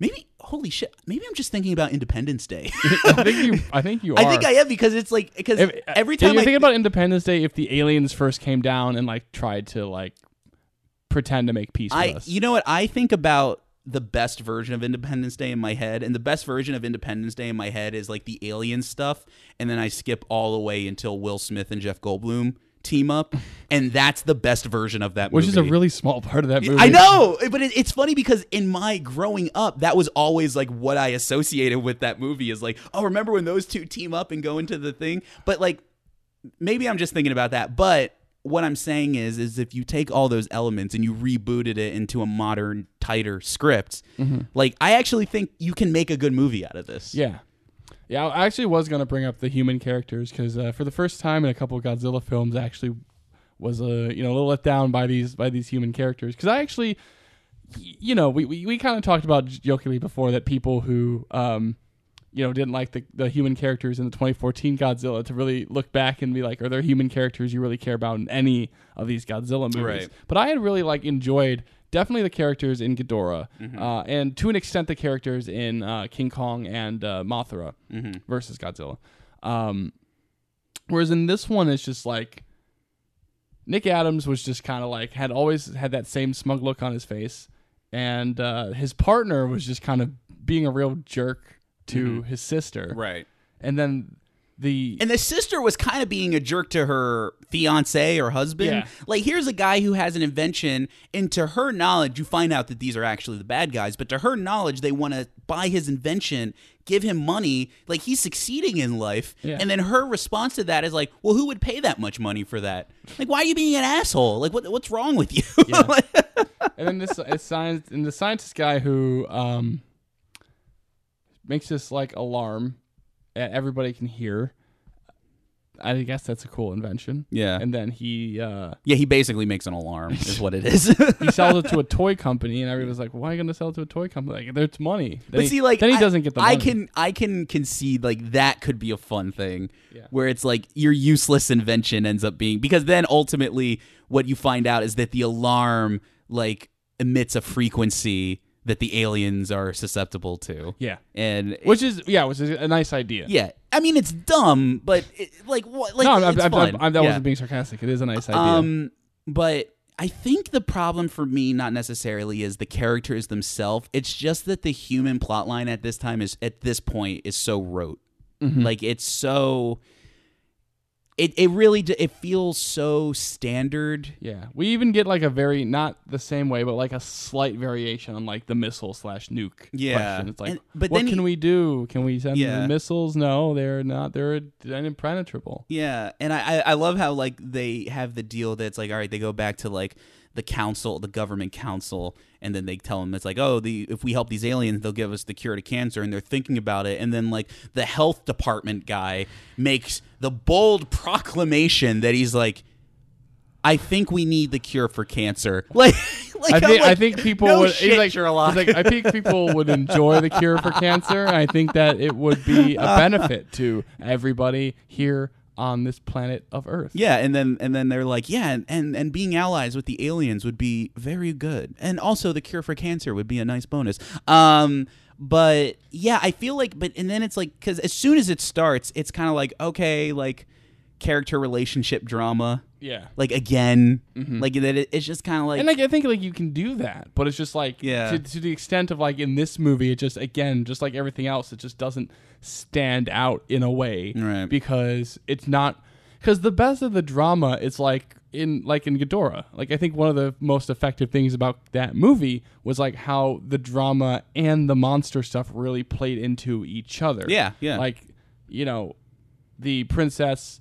Maybe holy shit. Maybe I'm just thinking about Independence Day. I think you. I think you are. I think I am because it's like because If- uh, every time you're I thinking about Independence Day, if the aliens first came down and like tried to like pretend to make peace with us, you know what I think about the best version of Independence Day in my head, and the best version of Independence Day in my head is like the alien stuff, and then I skip all the way until Will Smith and Jeff Goldblum team up, and that's the best version of that which movie. is a really small part of that movie. I know, but it, it's funny because in my growing up, that was always like what I associated with that movie is like, oh, remember when those two team up and go into the thing? But like, maybe I'm just thinking about that. But what I'm saying is, is if you take all those elements and you rebooted it into a modern, tighter script, mm-hmm. like I actually think you can make a good movie out of this. Yeah. Yeah, I actually was going to bring up the human characters because uh, for the first time in a couple of Godzilla films, I actually was uh, you know a little let down by these by these human characters because I actually, you know, we we, we kind of talked about jokingly before that people who um, you know didn't like the the human characters in the 2014 Godzilla to really look back and be like, are there human characters you really care about in any of these Godzilla movies? Right. But I had really like enjoyed definitely the characters in Ghidorah, uh, and to an extent the characters in uh, King Kong and uh, Mothra versus Godzilla. Um, whereas in this one, it's just like Nick Adams was just kind of like had always had that same smug look on his face, and uh, his partner was just kind of being a real jerk to his sister, Right. and then the And the sister was kind of being a jerk to her fiance or husband. Yeah. Like, here's a guy who has an invention, and to her knowledge, you find out that these are actually the bad guys, but to her knowledge, they want to buy his invention, give him money. Like, he's succeeding in life. Yeah. And then her response to that is like, well, who would pay that much money for that? Like, why are you being an asshole? Like, what, what's wrong with you? and then this it's science and the scientist guy who um makes this like alarm everybody can hear. I guess that's a cool invention. Yeah. And then he uh yeah, he basically makes an alarm, is what it is. he sells it to a toy company and everybody's like, Why are you gonna sell it to a toy company? Like there's money. Then But he- see, like then he I- doesn't get the money. I can I can concede like that could be a fun thing, Yeah. where it's like your useless invention ends up being because then ultimately what you find out is that the alarm like emits a frequency that the aliens are susceptible to. Yeah. and Which is yeah, which is a nice idea. yeah, I mean it's dumb, but it, like what? Like no, I'm, I'm, I'm. I'm- that Yeah. wasn't being sarcastic. It is a nice idea. Um, but I think the problem for me, not necessarily, is the characters themselves. It's just that the human plotline at this time is at this point is so rote. Mm-hmm. Like it's so. It it really it feels so standard. yeah, we even get like a very not the same way, but like a slight variation on like the missile slash nuke. Yeah. question. it's like, And- but what can he- we do? Can we send Yeah. the missiles? No, they're not. They're impenetrable. Yeah, and I I I love how like they have the deal that's like all right, they go back to like the council, the government council, and then they tell them it's like oh the if we help these aliens, they'll give us the cure to cancer, and they're thinking about it, and then like the health department guy makes the bold proclamation that he's like. I think we need the cure for cancer. Like, like I think I think people no would. shit, like, Sherlock. he's like, I think people would enjoy the cure for cancer. I think that it would be a uh, benefit to everybody here on this planet of Earth. Yeah, and then and then they're like, yeah, and, and being allies with the aliens would be very good, and also the cure for cancer would be a nice bonus. Um, but yeah, I feel like, but and then it's like because as soon as it starts, it's kind of like okay, like character relationship drama, yeah. like again, mm-hmm. like that. It, it's just kind of like, And like I think like you can do that, but it's just like Yeah. to, to the extent of like in this movie, it just again just like everything else, it just doesn't stand out in a way Right. because it's not because the best of the drama is like in like in Ghidorah. Like I think one of the most effective things about that movie was like how the drama and the monster stuff really played into each other. Yeah, yeah. Like you know, the princess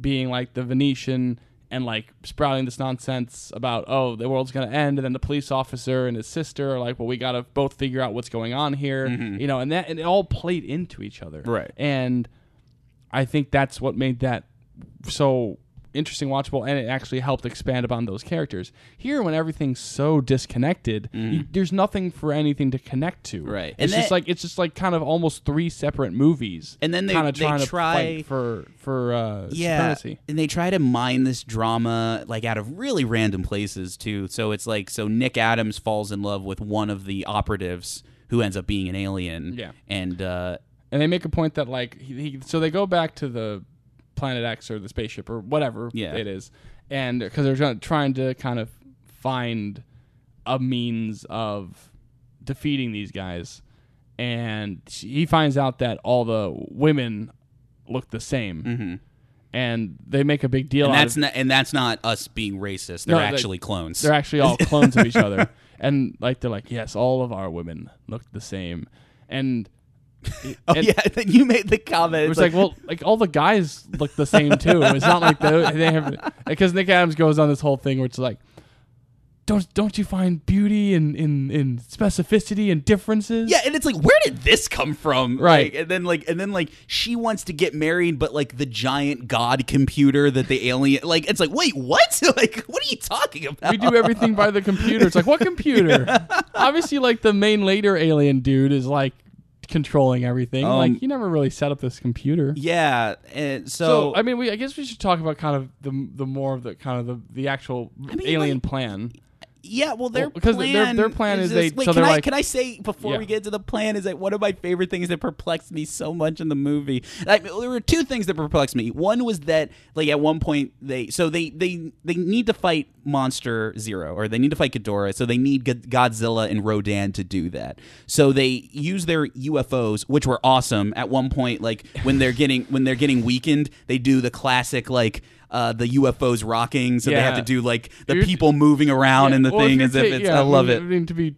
being like the Venusian and like sprouting this nonsense about oh the world's gonna end and then the police officer and his sister are like well we gotta both figure out what's going on here you know and that and it all played into each other Mm-hmm. Right. and I think that's what made that so interesting watchable and it actually helped expand upon those characters here when everything's so disconnected you, there's nothing for anything to connect to. Right. it's And just that- like it's just like kind of almost three separate movies And then they- kind of they trying to try- fight for for uh yeah, supremacy and they try to mine this drama like out of really random places too. So it's like so Nick Adams falls in love with one of the operatives who ends up being an alien. Yeah. and uh, and they make a point that like he, he so they go back to the planet X or the spaceship or whatever Yeah. it is, and because they're trying, to kind of find a means of defeating these guys, and he finds out that all the women look the same, and they make a big deal. Mm-hmm. and that's of, not and that's not us being racist. They're No, they- actually clones. they're actually all clones of each other, and like they're like, yes, all of our women look the same, and. oh and- yeah, then you made the comment. It was like, well, like all the guys look the same too. It's not like they, they have because Nick Adams goes on this whole thing where it's like, don't don't you find beauty in in, in specificity and differences? Yeah, and it's like, where did this come from? Right. Like, and then like, and then like, she wants to get married, but like the giant god computer that the alien, like, it's like, wait, what? like, what are you talking about? We do everything by the computer. It's like what computer? Obviously, like the main later alien dude is like controlling everything. Um, like he never really set up this computer. Yeah, and So, so, I mean, we I guess we should talk about kind of the the more of the kind of the the actual mean, alien like- plan. Yeah, well, their Well, because plan their- their plan is they- this- Wait, so can I like- can I say before Yeah. we get to the plan is that one of my favorite things that perplexed me so much in the movie. Like, there were two things that perplexed me. One was that like at one point they so they they they need to fight Monster Zero or they need to fight Ghidorah, so they need Godzilla and Rodan to do that. So they use their UFOs, which were awesome. At one point, like when they're getting when they're getting weakened, they do the classic like. Uh, the UFOs rocking, so they have to do like the You're- people moving around Yeah, and the well, thing as if ta- it's. yeah, I love mean, it. I mean, to be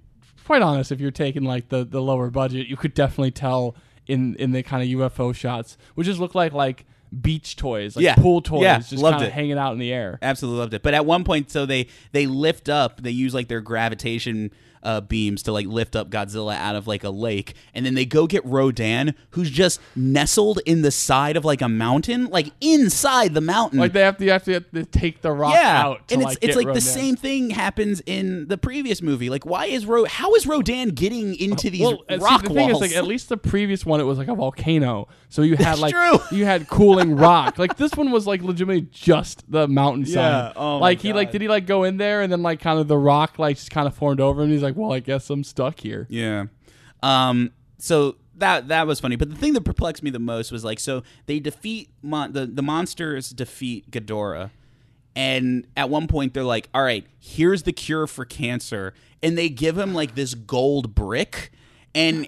quite honest, if you're taking like the, the lower budget, you could definitely tell in in the kind of UFO shots, which just look like like beach toys, like Yeah. pool toys, Yeah, just loved kind of hanging out in the air. Absolutely loved it. But at one point, so they they lift up, they use like their gravitation uh, beams to like lift up Godzilla out of like a lake, and then they go get Rodan, who's just nestled in the side of like a mountain, like inside the mountain. Like they have to, have to, have to take the rock yeah, out. To, and it's like, it's like Rodan. the same thing happens in the previous movie. Like, why is Ro? How is Rodan getting into these Well, uh, see, rock the thing is, like, at least the previous one, it was like a volcano, so you had That's like true. you had cooling rock. Like this one was like legitimately just the mountainside. Yeah, oh like he like did he like go in there and then like kind of the rock like just kind of formed over him. And he's like, like, well, I guess I'm stuck here. Yeah. Um. So that that was funny, but the thing that perplexed me the most was like, so they defeat mon- the the monsters defeat Ghidorah, and at one point they're like, all right, here's the cure for cancer, and they give him like this gold brick, and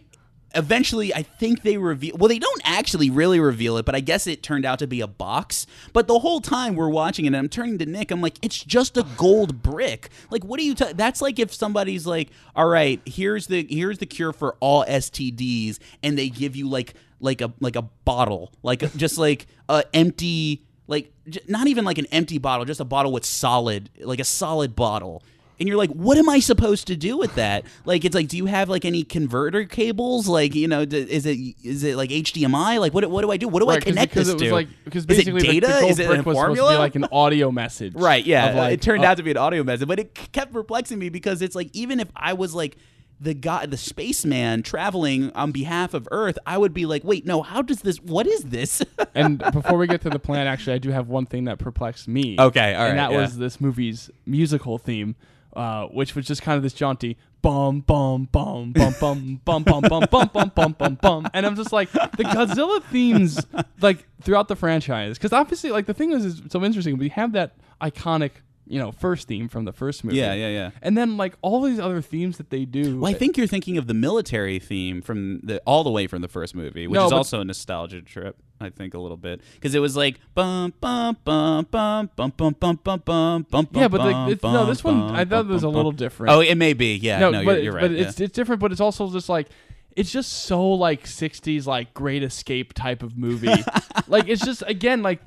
eventually I think they reveal well they don't actually really reveal it but I guess it turned out to be a box. But the whole time we're watching it and I'm turning to Nick I'm like it's just a gold brick. Like what are you ta- that's like if somebody's like all right here's the here's the cure for all STDs and they give you like like a like a bottle like just like a empty like not even like an empty bottle just a bottle with solid like a solid bottle and you're like, what am I supposed to do with that? Like, it's like, do you have like any converter cables? Like, you know, d- is it is it like HDMI? Like, what what do I do? What do I Right, 'cause- connect because this it was to? like because is it basically the- data? the, gold is it brick a was supposed to formula? be like an audio message. Right, yeah. like, it turned uh, out to be an audio message, but it kept perplexing me because it's like even if I was like the guy, the spaceman traveling on behalf of Earth, I would be like, wait, no, how does this? What is this? and before we get to the plan, actually, I do have one thing that perplexed me. Okay, all right, and that yeah. was this movie's musical theme, uh, which was just kind of this jaunty bum bum bum bum bum bum bum bum bum bum bum bum bum, and I'm just like the Godzilla themes like throughout the franchise, because obviously, like the thing is, is so interesting. We have that iconic. You know, first theme from the first movie. Yeah, yeah, yeah. And then like all these other themes that they do. well, I think you're thinking of the military theme from the all the way from the first movie, which No, is also a nostalgia trip. I think a little bit because it was like bum bum bum bum bum bum bum bum bum bum. Yeah, but like it's, no, this one bum, I thought bum, was a little bum. different. Oh, it may be. Yeah, no, but, you're, you're right. but yeah. it's it's different. But it's also just like it's just so like '60s like Great Escape type of movie. like it's just again like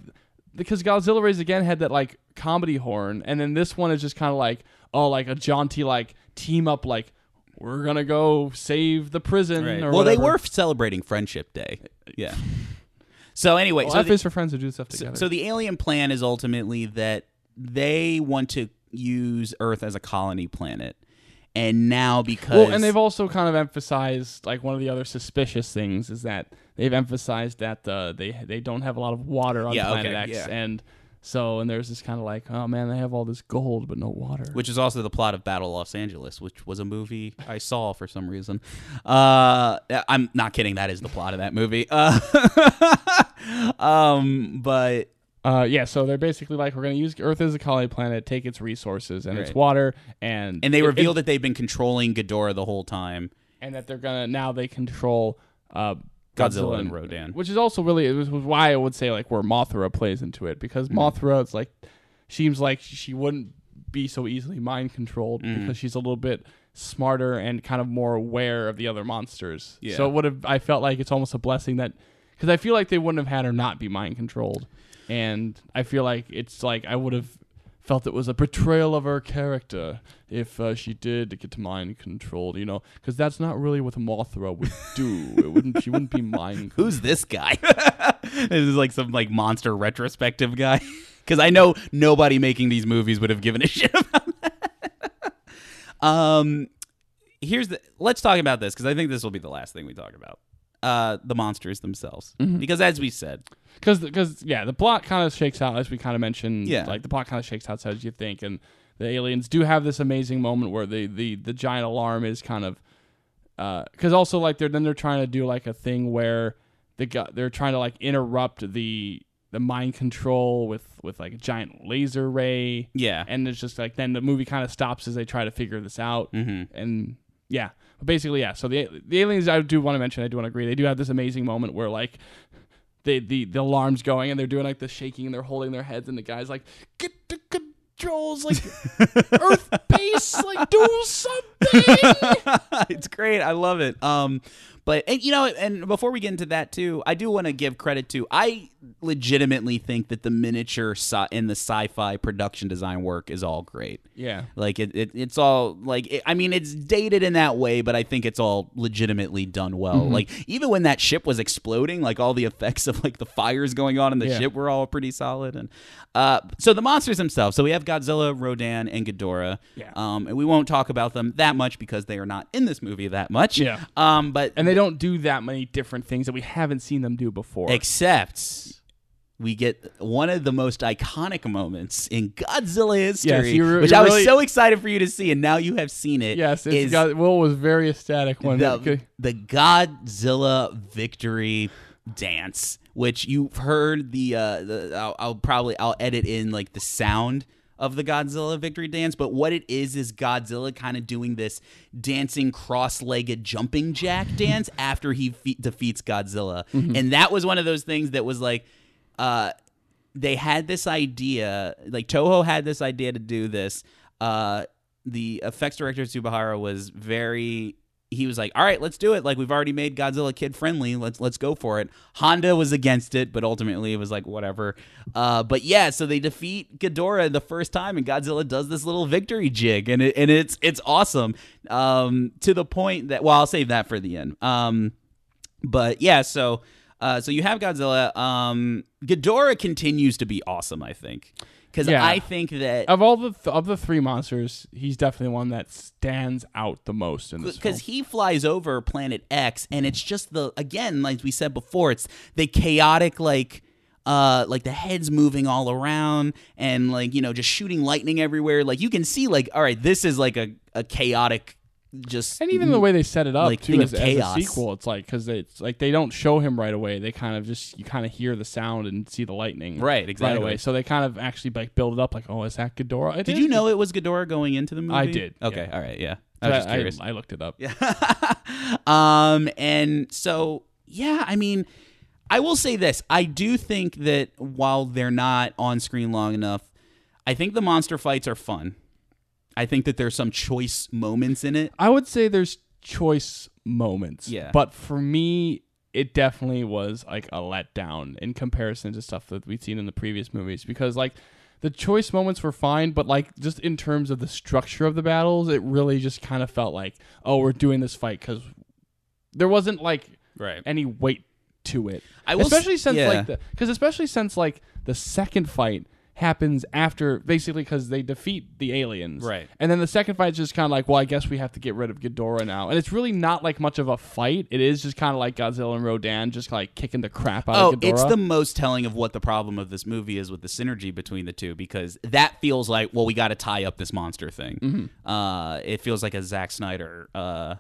because Godzilla Raids Again had that like comedy horn, and then this one is just kind of like oh like a jaunty like team up like we're gonna go save the prison. Right. Or Well, they were celebrating Friendship Day. Yeah. So anyway, Well, so F the, is for friends who do stuff so, together. so the alien plan is ultimately that they want to use Earth as a colony planet, and now because Well, and they've also kind of emphasized like one of the other suspicious things is that they've emphasized that uh, they they don't have a lot of water on Yeah, Planet okay, X, yeah. and so and there's this kind of like, oh man, they have all this gold but no water. which is also the plot of Battle Los Angeles, which was a movie I saw for some reason. Uh, I'm not kidding. That is the plot of that movie. Uh, um, but uh, yeah, so they're basically like, we're gonna use Earth as a colony planet, take its resources and its water, and and they it- reveal it- that they've been controlling Ghidorah the whole time. and that they're gonna now they control uh, Godzilla Godzilla and Rodan. which is also really it was, was why I would say like where Mothra plays into it because Mm-hmm. Mothra it's like seems like she wouldn't be so easily mind controlled Mm-hmm. because she's a little bit smarter and kind of more aware of the other monsters. Yeah. So it would have I felt like it's almost a blessing that because I feel like they wouldn't have had her not be mind controlled, and I feel like it's like I would have felt it was a betrayal of her character if uh, she did get to mind controlled, you know, because that's not really what Mothra would do. it wouldn't. She wouldn't be mind. Who's this guy? this is like some like monster retrospective guy. Because I know nobody making these movies would have given a shit about that. um, here's the. Let's talk about this because I think this will be the last thing we talk about. Uh, the monsters themselves, Mm-hmm. because as we said, because because yeah, the plot kind of shakes out as we kind of mentioned. Yeah. like the plot kind of shakes out as you think, and the aliens do have this amazing moment where the the the giant alarm is kind of because also like they're then they're trying to do like a thing where they got they're trying to like interrupt the the mind control with with like a giant laser ray yeah, and it's just like then the movie kind of stops as they try to figure this out Mhm. and yeah but basically yeah. So the the aliens i do want to mention i do want to agree they do have this amazing moment where like they the the alarm's going and they're doing like the shaking and they're holding their heads and the guy's like get the controls like earth base like do something it's great. I love it. Um, but and, you know, and before we get into that too, I do want to give credit to. I legitimately think that the miniature sci- and the sci-fi production design work is all great. yeah Like it, it it's all like it, I mean it's dated in that way, but I think it's all legitimately done well. Mm-hmm. Like even when that ship was exploding, like all the effects of like the fires going on in the Yeah. ship were all pretty solid. And uh, so the monsters themselves. So we have Godzilla, Rodan, and Ghidorah. Yeah. Um, and we won't talk about them that much because they are not in this movie that much. Yeah. Um, but and they don't do that many different things that we haven't seen them do before except we get one of the most iconic moments in Godzilla history, re- which I was really- so excited for you to see, and now you have seen it. Yes, it's got, Will was very ecstatic when the, the Godzilla victory dance, which you've heard the uh, the I'll, I'll probably I'll edit in like the sound of the Godzilla victory dance, but what it is is Godzilla kind of doing this dancing cross-legged jumping jack dance after he fe- defeats Godzilla, and that was one of those things that was like. Uh, they had this idea, like Toho had this idea to do this. Uh, the effects director Tsuburaya was very. He was like, "All right, let's do it. Like we've already made Godzilla kid friendly. Let's let's go for it." Honda was against it, but ultimately it was like whatever. Uh, but yeah, so they defeat Ghidorah the first time, and Godzilla does this little victory jig, and it, and it's it's awesome. Um, to the point that well, I'll save that for the end. Um, but yeah, so uh, so you have Godzilla. Um, Ghidorah continues to be awesome, I think, because Yeah. I think that of all the th- of the three monsters, he's definitely one that stands out the most in this because he flies over Planet X, and it's just the again, like we said before, it's the chaotic like. Uh, like the heads moving all around and like you know just shooting lightning everywhere like you can see like all right this is like a, a chaotic just And even the way they set it up like, too as, as a sequel, it's like because it's like they don't show him right away. They kind of just you kind of hear the sound and see the lightning Right, exactly. right away. So they kind of actually like build it up like, oh, is that Ghidorah? It did is you know it was Ghidorah going into the movie I did, okay yeah. all right yeah I was just I, curious I looked it up. yeah um, and so yeah, I mean, I will say this: I do think that while they're not on screen long enough, I think the monster fights are fun. I think that there's some choice moments in it. I would say there's choice moments. Yeah. But for me, it definitely was like a letdown in comparison to stuff that we'd seen in the previous movies because like the choice moments were fine, but like just in terms of the structure of the battles, it really just kind of felt like, oh, we're doing this fight because there wasn't like Right. any weight to it. I will s- especially since yeah. like the because especially since like the second fight happens after basically because they defeat the aliens Right. and then the second fight is just kind of like well i guess we have to get rid of Ghidorah now and it's really not like much of a fight it is just kind of like godzilla and rodan just like kicking the crap out Oh, of Ghidorah it's the most telling of what the problem of this movie is with the synergy between the two because that feels like, well, we got to tie up this monster thing. Mm-hmm. Uh, it feels like a Zack Snyder uh,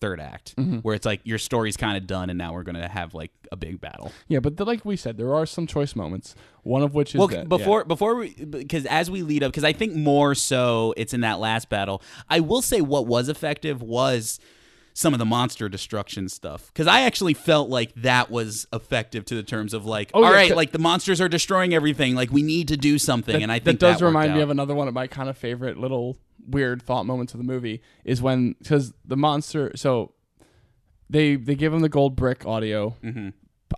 third act Mm-hmm. where it's like your story's kind of done and now we're going to have like a big battle. yeah but the, like we said there are some choice moments one of which is Well, that, before before we because as we lead up because I think more so it's in that last battle. I will say what was effective was some of the monster destruction stuff because I actually felt like that was effective to the terms of like, Oh, all yeah, right, like the monsters are destroying everything. Like we need to do something, that, and I that think does that remind me out. of another one of my kind of favorite little weird thought moments of the movie is when because the monster so they they give him the gold brick audio Mm-hmm.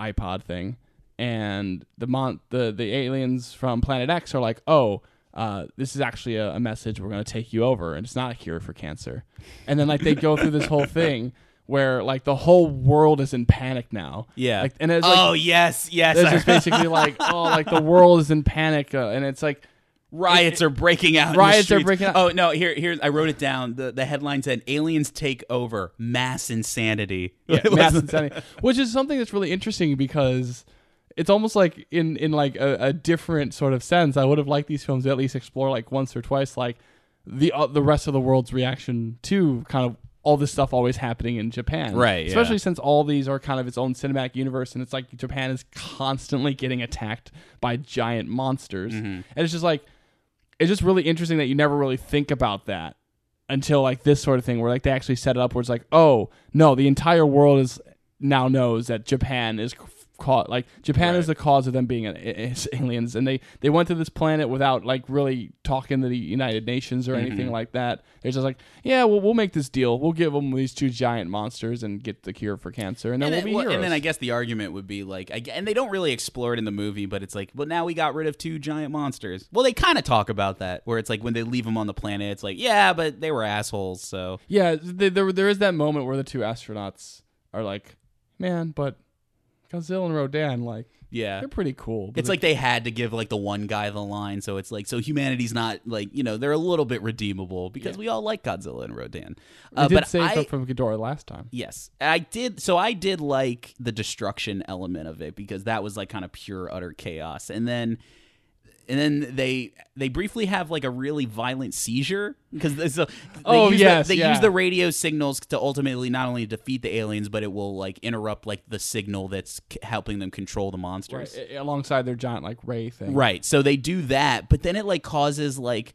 iPod thing, and the mon the the aliens from Planet X are like, oh. Uh, this is actually a, a message. We're going to take you over, and it's not a cure for cancer. And then like they go through this whole thing where like the whole world is in panic now. Yeah. Like, and it's like oh yes, yes. it's just basically like oh like the world is in panic, uh, and it's like riots are breaking out. Riots are breaking out. Oh no! Here, here. I wrote it down. the The headline said, "Aliens take over, mass insanity." yeah, mass insanity, which is something that's really interesting because it's almost like in in like a, a different sort of sense. I would have liked these films to at least explore like once or twice, like the uh, the rest of the world's reaction to kind of all this stuff always happening in Japan, Right, yeah. Especially since all these are kind of its own cinematic universe, and it's like Japan is constantly getting attacked by giant monsters, Mm-hmm. and it's just like it's just really interesting that you never really think about that until like this sort of thing where like they actually set it up where it's like oh no the entire world is now knows that japan is caught like japan is the cause of them being aliens and they they went to this planet without like really talking to the united nations or Mm-hmm. anything like that. They're just like yeah well we'll make this deal. We'll give them these two giant monsters and get the cure for cancer and then And, we'll then, be well, heroes and then I guess the argument would be like, I, and they don't really explore it in the movie, but it's like, well, now we got rid of two giant monsters. Well, they kind of talk about that, where it's like when they leave them on the planet, it's like, yeah, but they were assholes, so. Yeah th- there, there is that moment where the two astronauts are like man but godzilla and rodan like Yeah. They're pretty cool. It's like they had to give like the one guy the line, so it's like so humanity's not like you know they're a little bit redeemable because Yeah. we all like Godzilla and Rodan. Uh, did but save I, from Ghidorah last time. Yes, I did. So I did like the destruction element of it because that was like kind of pure utter chaos, and then and then they they briefly have like a really violent seizure because so Oh, use yes, the, they yeah. use the radio signals to ultimately not only defeat the aliens but it will like interrupt like the signal that's c- helping them control the monsters. Right, alongside their giant like ray thing. Right. So they do that, but then it like causes like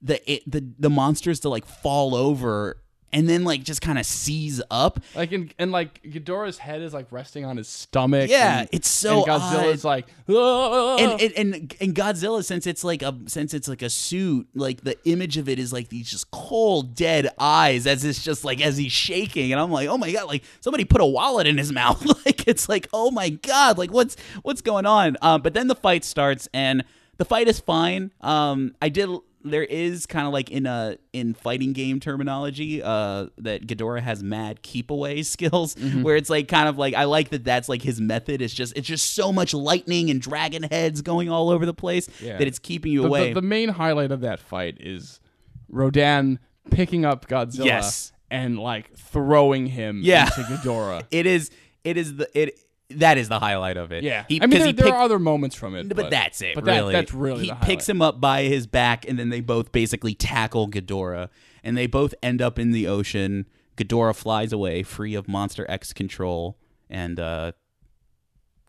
the it, the the monsters to like fall over and then like just kind of seize up. Like in, and like Ghidorah's head is like resting on his stomach. Yeah, and- it's so and Godzilla's like, "Ah!" and, and and and Godzilla, since it's like a since it's like a suit, like the image of it is like these just cold, dead eyes as it's just like as he's shaking, and I'm like, oh my god, like somebody put a wallet in his mouth, like it's like, oh my god, like what's what's going on? Um, but then the fight starts, and the fight is fine. Um, I did. There is kind of like in a in fighting game terminology, uh, that Ghidorah has mad keep away skills, where it's like kind of like I like that that's like his method. It's just it's just so much lightning and dragon heads going all over the place Yeah. that it's keeping you the, away. the, the main highlight of that fight is Rodan picking up Godzilla Yes. and like throwing him Yeah. into Ghidorah. it is it is the it that is the highlight of it. yeah, He- I mean there, he there picked- are other moments from it, but, that's it. But really, that, that's really he picks him up by his back, and then they both basically tackle Ghidorah, and they both end up in the ocean. Ghidorah flies away, free of Monster X control, and uh,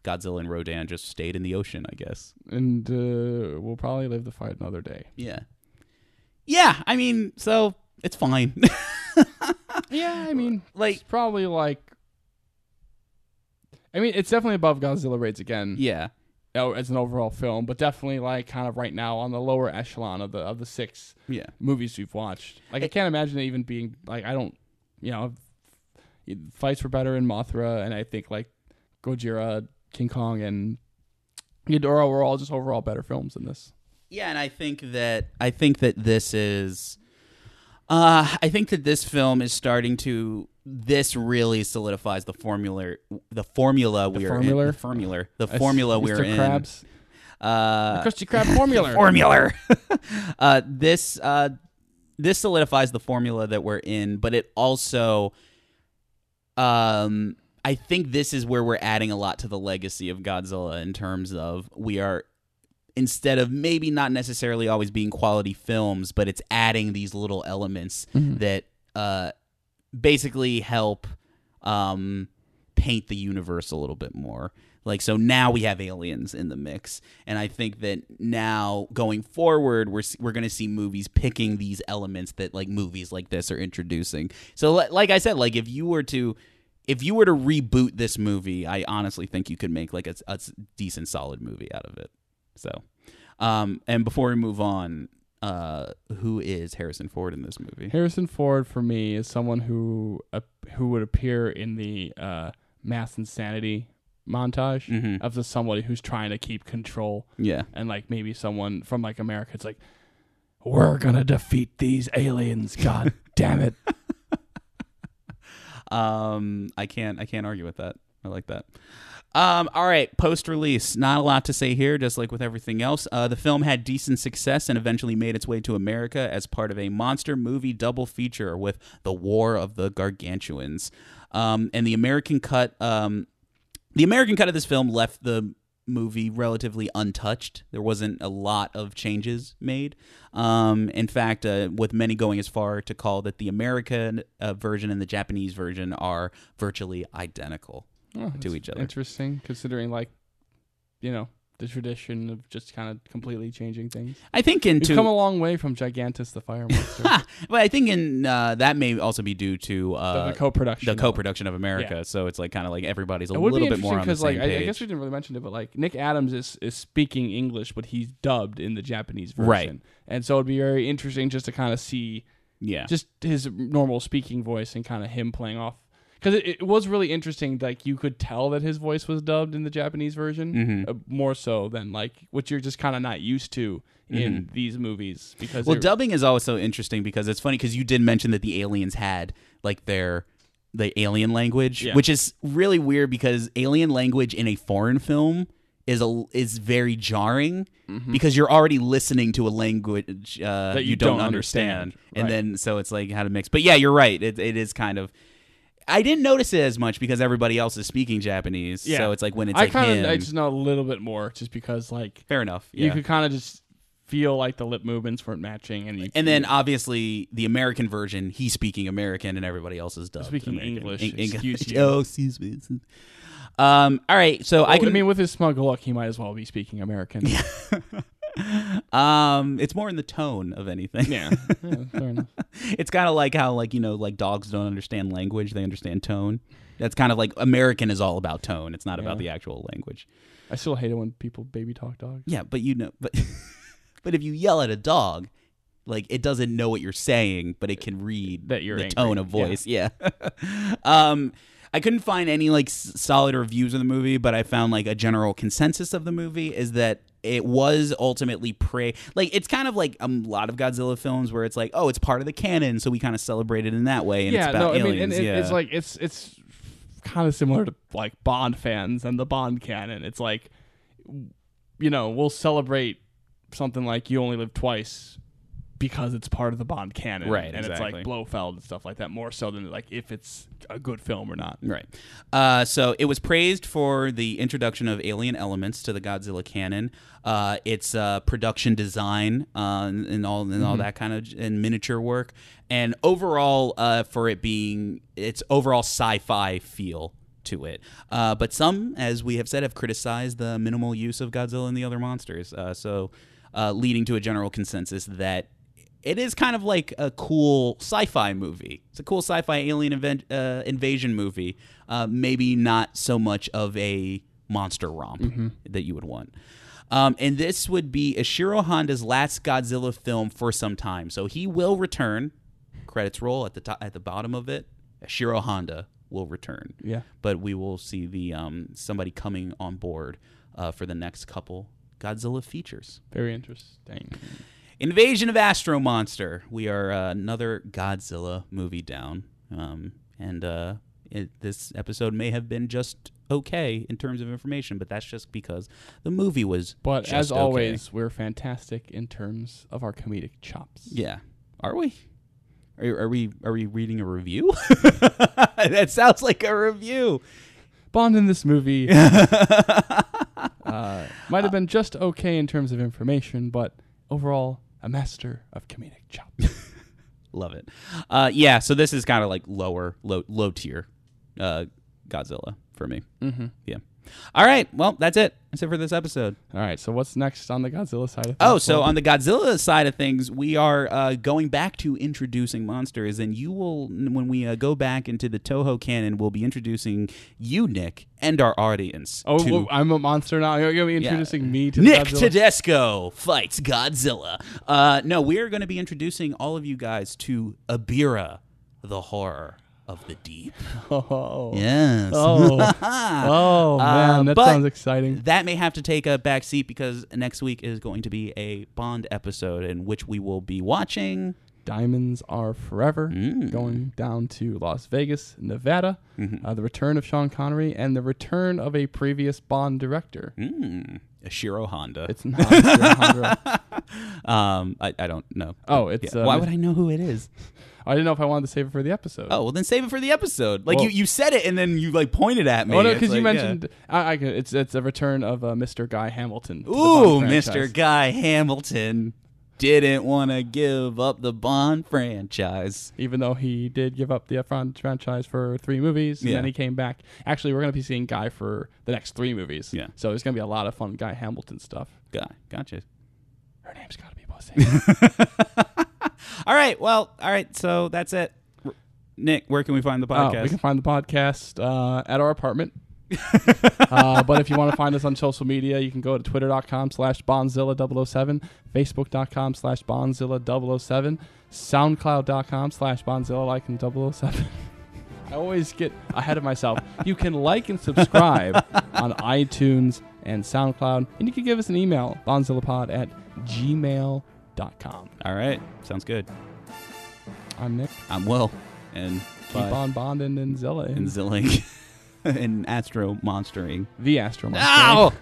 Godzilla and Rodan just stayed in the ocean. I guess. and uh, we'll probably live the fight another day. Yeah. Yeah. I mean, so it's fine. Yeah, I mean, Like- it's probably like. I mean, it's definitely above Godzilla Raids again. yeah. oh, as an overall film, but definitely like kind of right now on the lower echelon of the of the six Yeah. movies we've watched. Like I can't imagine it even being like I don't, you know, fights were better in Mothra, and I think like Gojira, King Kong, and Ghidorah were all just overall better films than this. Yeah, and I think that I think that this is uh I think that this film is starting to this really solidifies the formula the formula we're formula? in the formula the That's formula Mr. we're in Krabs, uh Krusty Krab formula. formula uh this uh this solidifies the formula that we're in but it also um I think this is where we're adding a lot to the legacy of Godzilla in terms of we are instead of maybe not necessarily always being quality films, but it's adding these little elements that uh, basically help um, paint the universe a little bit more. Like so now we have aliens in the mix, and I think that now going forward, we're we're gonna see movies picking these elements that like movies like this are introducing. So like I said, like if you were to if you were to reboot this movie, I honestly think you could make like a decent solid movie out of it. So, um, and before we move on, uh, who is Harrison Ford in this movie? Harrison Ford for me is someone who uh, who would appear in the uh, mass insanity montage Mhm. of the somebody who's trying to keep control Yeah, and like maybe someone from like America. It's like we're gonna defeat these aliens. God damn it! um, I can't I can't argue with that. I like that. Um, all right, post release, not a lot to say here, just like with everything else. Uh, the film had decent success and eventually made its way to America as part of a monster movie double feature with The War of the Gargantuas. Um, and the American cut, um, the American cut of this film left the movie relatively untouched. There wasn't a lot of changes made. Um, in fact, uh, with many going as far to call that the American uh, version and the Japanese version are virtually identical Oh, to each other. Interesting, considering like you know the tradition of just kind of completely changing things. I think We've into come a long way from Gigantis the Fire Monster, but I think in uh, that may also be due to uh, the, the co-production. the of co-production of America. Yeah. So it's like kind of like everybody's a little bit more on the because, like, same I. I guess we didn't really mention it, but like Nick Adams is is speaking English, but he's dubbed in the Japanese version, Right. And so it'd be very interesting just to kind of see yeah, just his normal speaking voice and kind of him playing off. Because it, it was really interesting, like you could tell that his voice was dubbed in the Japanese version Mhm. uh, more so than like what you're just kind of not used to in these movies. Because Mm-hmm. Well, dubbing is always so interesting because it's funny because you did mention that the aliens had like their the alien language, Yeah. which is really weird because alien language in a foreign film is a is very jarring because you're already listening to a language uh, That you, you don't, don't understand, understand. and then so it's like how to mix. But yeah, you're right. It it is kind of. I didn't notice it as much because everybody else is speaking Japanese. Yeah. So it's like when it's I like kind him. of I just know a little bit more, just because like fair enough. you Yeah. could kind of just feel like the lip movements weren't matching, and you and then obviously the American version, he's speaking American and everybody else is dubbed Speaking American. English, En- excuse you. Oh, excuse me. Um. All right. So I I, can. I mean, with his smug look, he might as well be speaking American. Yeah, um. It's more in the tone of anything. yeah, fair enough. it's kind of like how like you know like dogs don't understand language; they understand tone. That's kind of like American is all about tone. It's not about the actual language. I still hate it when people baby talk dogs. Yeah, but you know, but but if you yell at a dog, like it doesn't know what you're saying, but it can read That you're the angry. tone of voice. Yeah. um, I couldn't find any like s- solid reviews of the movie, but I found like a general consensus of the movie is that it was ultimately prey. Like it's kind of like um, a lot of Godzilla films where it's like, oh, it's part of the canon, so we kind of celebrate it in that way. And yeah, it's about no, I mean, aliens. and yeah. it's like it's it's kind of similar to like Bond fans and the Bond canon. It's like, you know, we'll celebrate something like "You Only Live Twice" because it's part of the Bond canon, Right, And exactly. it's like Blofeld and stuff like that, more so than like if it's a good film or not. Right. Uh, so it was praised for the introduction of alien elements to the Godzilla canon. Uh, its uh, production design uh, and, and all and all that kind of and miniature work, and overall uh, for it being its overall sci-fi feel to it. Uh, but some, as we have said, have criticized the minimal use of Godzilla and the other monsters. Uh, so uh, leading to a general consensus that it is kind of like a cool sci-fi movie. It's a cool sci-fi alien event, uh, invasion movie. Uh, maybe not so much of a monster romp that you would want. Um, and this would be Ishiro Honda's last Godzilla film for some time. So he will return. Credits roll at the top, at the bottom of it. Ishiro Honda will return. Yeah. But we will see the um, somebody coming on board uh, for the next couple Godzilla features. Very interesting. Invasion of Astro Monster. We are uh, another Godzilla movie down, um, and uh, it, this episode may have been just okay in terms of information, but that's just because the movie was. But as okay. always, we're fantastic in terms of our comedic chops. yeah, are we? Are, are we? Are we reading a review? that sounds like a review. Bond in this movie uh, might have been just okay in terms of information, but overall, a master of comedic chops. Love it. Uh, yeah, so this is kind of like lower, low, low tier uh, Godzilla for me. Mm-hmm. Yeah. All right. Well, that's it. That's it for this episode. All right, so what's next on the Godzilla side of things? Oh, so on the Godzilla side of things, we are uh, going back to introducing monsters, and you will, when we uh, go back into the Toho canon, we'll be introducing you, Nick, and our audience. Oh, to well, I'm a monster now. You're going to be Yeah. introducing me to the Nick Godzilla? Tedesco fights Godzilla. Uh, no, we are going to be introducing all of you guys to Ebirah, the horror of the deep. Oh, Yes. oh, oh man, Uh, that but- sounds exciting. That may have to take a back seat because next week is going to be a Bond episode in which we will be watching. Diamonds are forever. Mm. Going down to Las Vegas, Nevada. Mm-hmm. Uh, the return of Sean Connery and the return of a previous Bond director. Mm, Ishiro Honda. It's not Alejandro. um, I, I don't know. Oh, it's, Yeah. uh, Why would I know who it is? I didn't know if I wanted to save it for the episode. Oh, well, then save it for the episode. Like Well- you, you said it and then you like pointed at me. Oh no, It's because you like, yeah. mentioned I, I, can- it's it's a return of uh, Mr. Guy Hamilton. to the Ooh, Bond Mr. Guy Hamilton didn't want to give up the Bond franchise. Even though he did give up the F1 franchise for three movies, and Yeah. then he came back. Actually, we're going to be seeing Guy for the next three movies. Yeah. So there's going to be a lot of fun Guy Hamilton stuff. Guy, gotcha. Her name's got to be Pussy. All right, well, all right, so that's it. Nick, where can we find the Oh, podcast? we can find the podcast uh, at our apartment. uh, but if you want to find us on social media, you can go to twitter.com slash bonzilla007, facebook.com slash bonzilla007, soundcloud.com slash bonzilla like in 007. I always get ahead of myself. You can like and subscribe on iTunes and SoundCloud, and you can give us an email, bonzillapod at gmail.com. all right, sounds good. I'm Nick. I'm Will, and Keep bye. on bonding and Zilla. and Zilling and Astro Monstering. the Astro Monster. Ow!